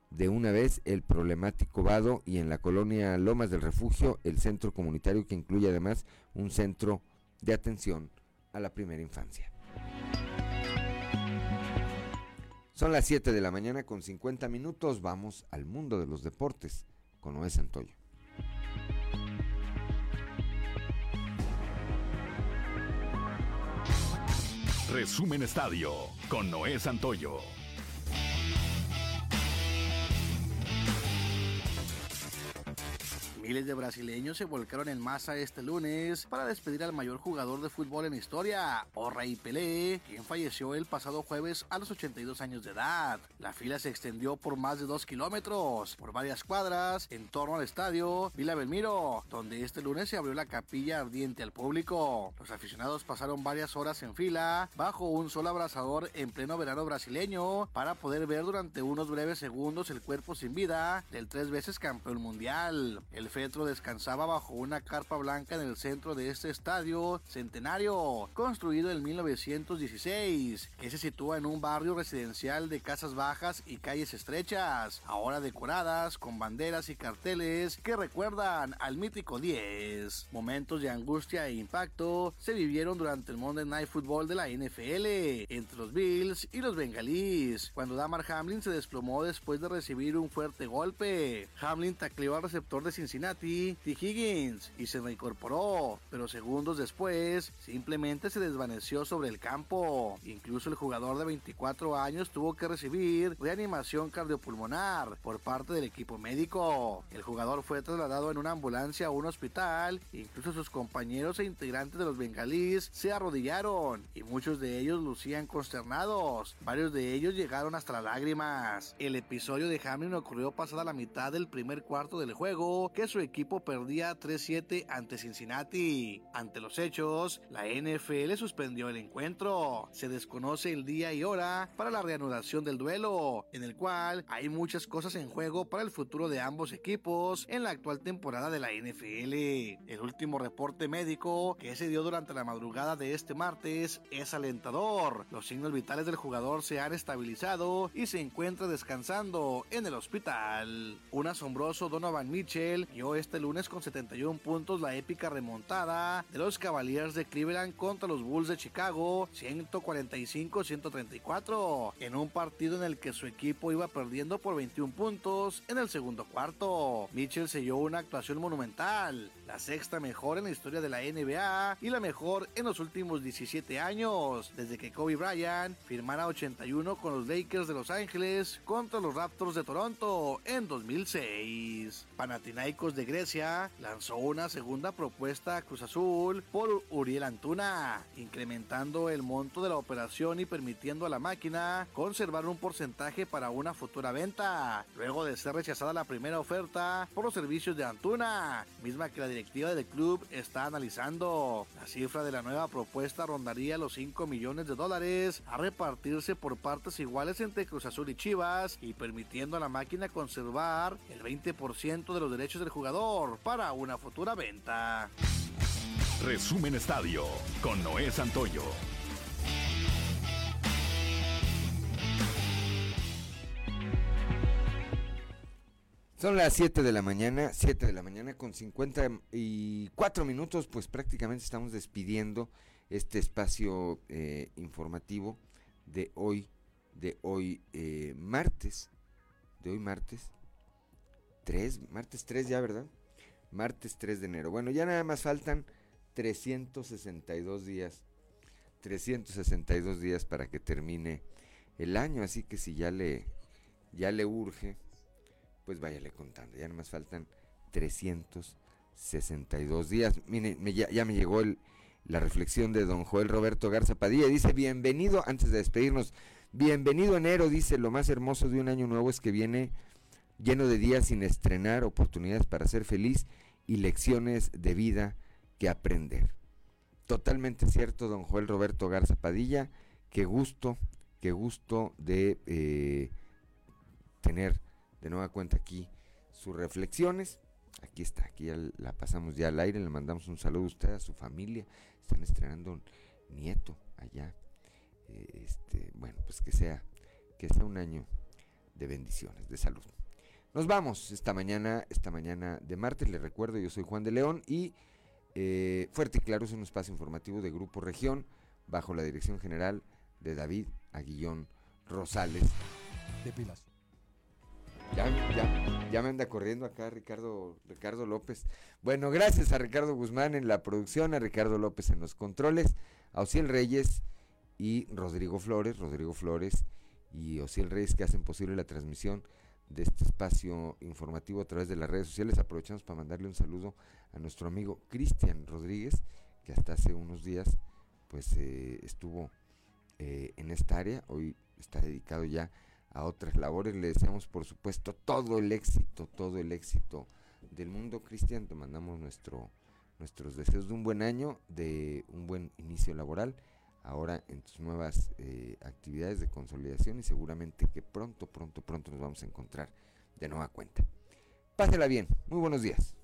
de una vez el problemático vado y en la colonia Lomas del Refugio el centro comunitario que incluye además un centro de atención a la primera infancia. Son las 7 de la mañana con 50 minutos, vamos al mundo de los deportes con Noé Santoyo. Resumen Estadio con Noé Santoyo. Miles de brasileños se volcaron en masa este lunes para despedir al mayor jugador de fútbol en historia, o Rey Pelé, quien falleció el pasado jueves a los 82 años de edad. La fila se extendió por más de dos kilómetros, por varias cuadras, en torno al estadio Vila Belmiro, donde este lunes se abrió la capilla ardiente al público. Los aficionados pasaron varias horas en fila, bajo un sol abrasador en pleno verano brasileño, para poder ver durante unos breves segundos el cuerpo sin vida del tres veces campeón mundial. El Petro descansaba bajo una carpa blanca en el centro de este estadio centenario, construido en 1916, que se sitúa en un barrio residencial de casas bajas y calles estrechas, ahora decoradas con banderas y carteles que recuerdan al mítico 10. Momentos de angustia e impacto se vivieron durante el Monday Night Football de la NFL entre los Bills y los Bengalís, cuando Damar Hamlin se desplomó después de recibir un fuerte golpe. Hamlin tacleó al receptor de Cincinnati T. Higgins y se reincorporó, pero segundos después simplemente se desvaneció sobre el campo. Incluso el jugador de 24 años tuvo que recibir reanimación cardiopulmonar por parte del equipo médico. El jugador fue trasladado en una ambulancia a un hospital, incluso sus compañeros e integrantes de los bengalíes se arrodillaron y muchos de ellos lucían consternados. Varios de ellos llegaron hasta las lágrimas. El episodio de Hamlin ocurrió pasada la mitad del primer cuarto del juego, que su equipo perdía 3-7 ante Cincinnati. Ante los hechos, la NFL suspendió el encuentro. Se desconoce el día y hora para la reanudación del duelo, en el cual hay muchas cosas en juego para el futuro de ambos equipos en la actual temporada de la NFL. El último reporte médico que se dio durante la madrugada de este martes es alentador. Los signos vitales del jugador se han estabilizado y se encuentra descansando en el hospital. Un asombroso Donovan Mitchell este lunes con 71 puntos la épica remontada de los Cavaliers de Cleveland contra los Bulls de Chicago 145-134 en un partido en el que su equipo iba perdiendo por 21 puntos en el segundo cuarto. Mitchell selló una actuación monumental, la sexta mejor en la historia de la NBA y la mejor en los últimos 17 años, desde que Kobe Bryant firmara 81 con los Lakers de Los Ángeles contra los Raptors de Toronto en 2006. Panathinaikos de Grecia lanzó una segunda propuesta a Cruz Azul por Uriel Antuna, incrementando el monto de la operación y permitiendo a la máquina conservar un porcentaje para una futura venta, luego de ser rechazada la primera oferta por los servicios de Antuna, misma que la directiva del club está analizando. La cifra de la nueva propuesta rondaría los 5 millones de dólares a repartirse por partes iguales entre Cruz Azul y Chivas y permitiendo a la máquina conservar el 20% de los derechos del jugador para una futura venta. Resumen Estadio con Noé Santoyo. Son las 7 de la mañana, 7 de la mañana con 54 minutos, pues prácticamente estamos despidiendo este espacio eh, informativo de hoy, de hoy eh, martes, de hoy martes 3, martes 3 ya, ¿verdad? Martes 3 de enero. Bueno, ya nada más faltan 362 días, 362 días para que termine el año, así que si ya le, ya le urge pues váyale contando. Ya más faltan 362 días. Miren, ya, me llegó la reflexión de don Joel Roberto Garza Padilla. Dice, bienvenido, antes de despedirnos, Bienvenido enero, dice, lo más hermoso de un año nuevo es que viene lleno de días sin estrenar, oportunidades para ser feliz y lecciones de vida que aprender. Totalmente cierto, don Joel Roberto Garza Padilla, qué gusto, qué gusto de eh, tener de nueva cuenta aquí sus reflexiones. Aquí está, aquí ya la pasamos ya al aire, le mandamos un saludo a usted, a su familia. Están estrenando un nieto allá. Eh, este, bueno, pues que sea, que sea un año de bendiciones, de salud. Nos vamos esta mañana, esta mañana de martes, les recuerdo, yo soy Juan de León y eh, Fuerte y Claro es un espacio informativo de Grupo Región bajo la dirección general de David Aguillón Rosales. De pilas. Ya, ya, ya me anda corriendo acá Ricardo, Ricardo López. Bueno, gracias a Ricardo Guzmán en la producción, a Ricardo López en los controles, a Ociel Reyes y Rodrigo Flores, Rodrigo Flores y Ociel Reyes que hacen posible la transmisión de este espacio informativo a través de las redes sociales. Aprovechamos para mandarle un saludo a nuestro amigo Cristian Rodríguez, que hasta hace unos días pues eh, estuvo eh, en esta área, hoy está dedicado ya a otras labores. Le deseamos, por supuesto, todo el éxito, todo el éxito del mundo. Cristian, te mandamos nuestro, nuestros deseos de un buen año, de un buen inicio laboral, ahora en tus nuevas eh, actividades de consolidación y seguramente que pronto, pronto, pronto nos vamos a encontrar de nueva cuenta. Pásela bien, muy buenos días.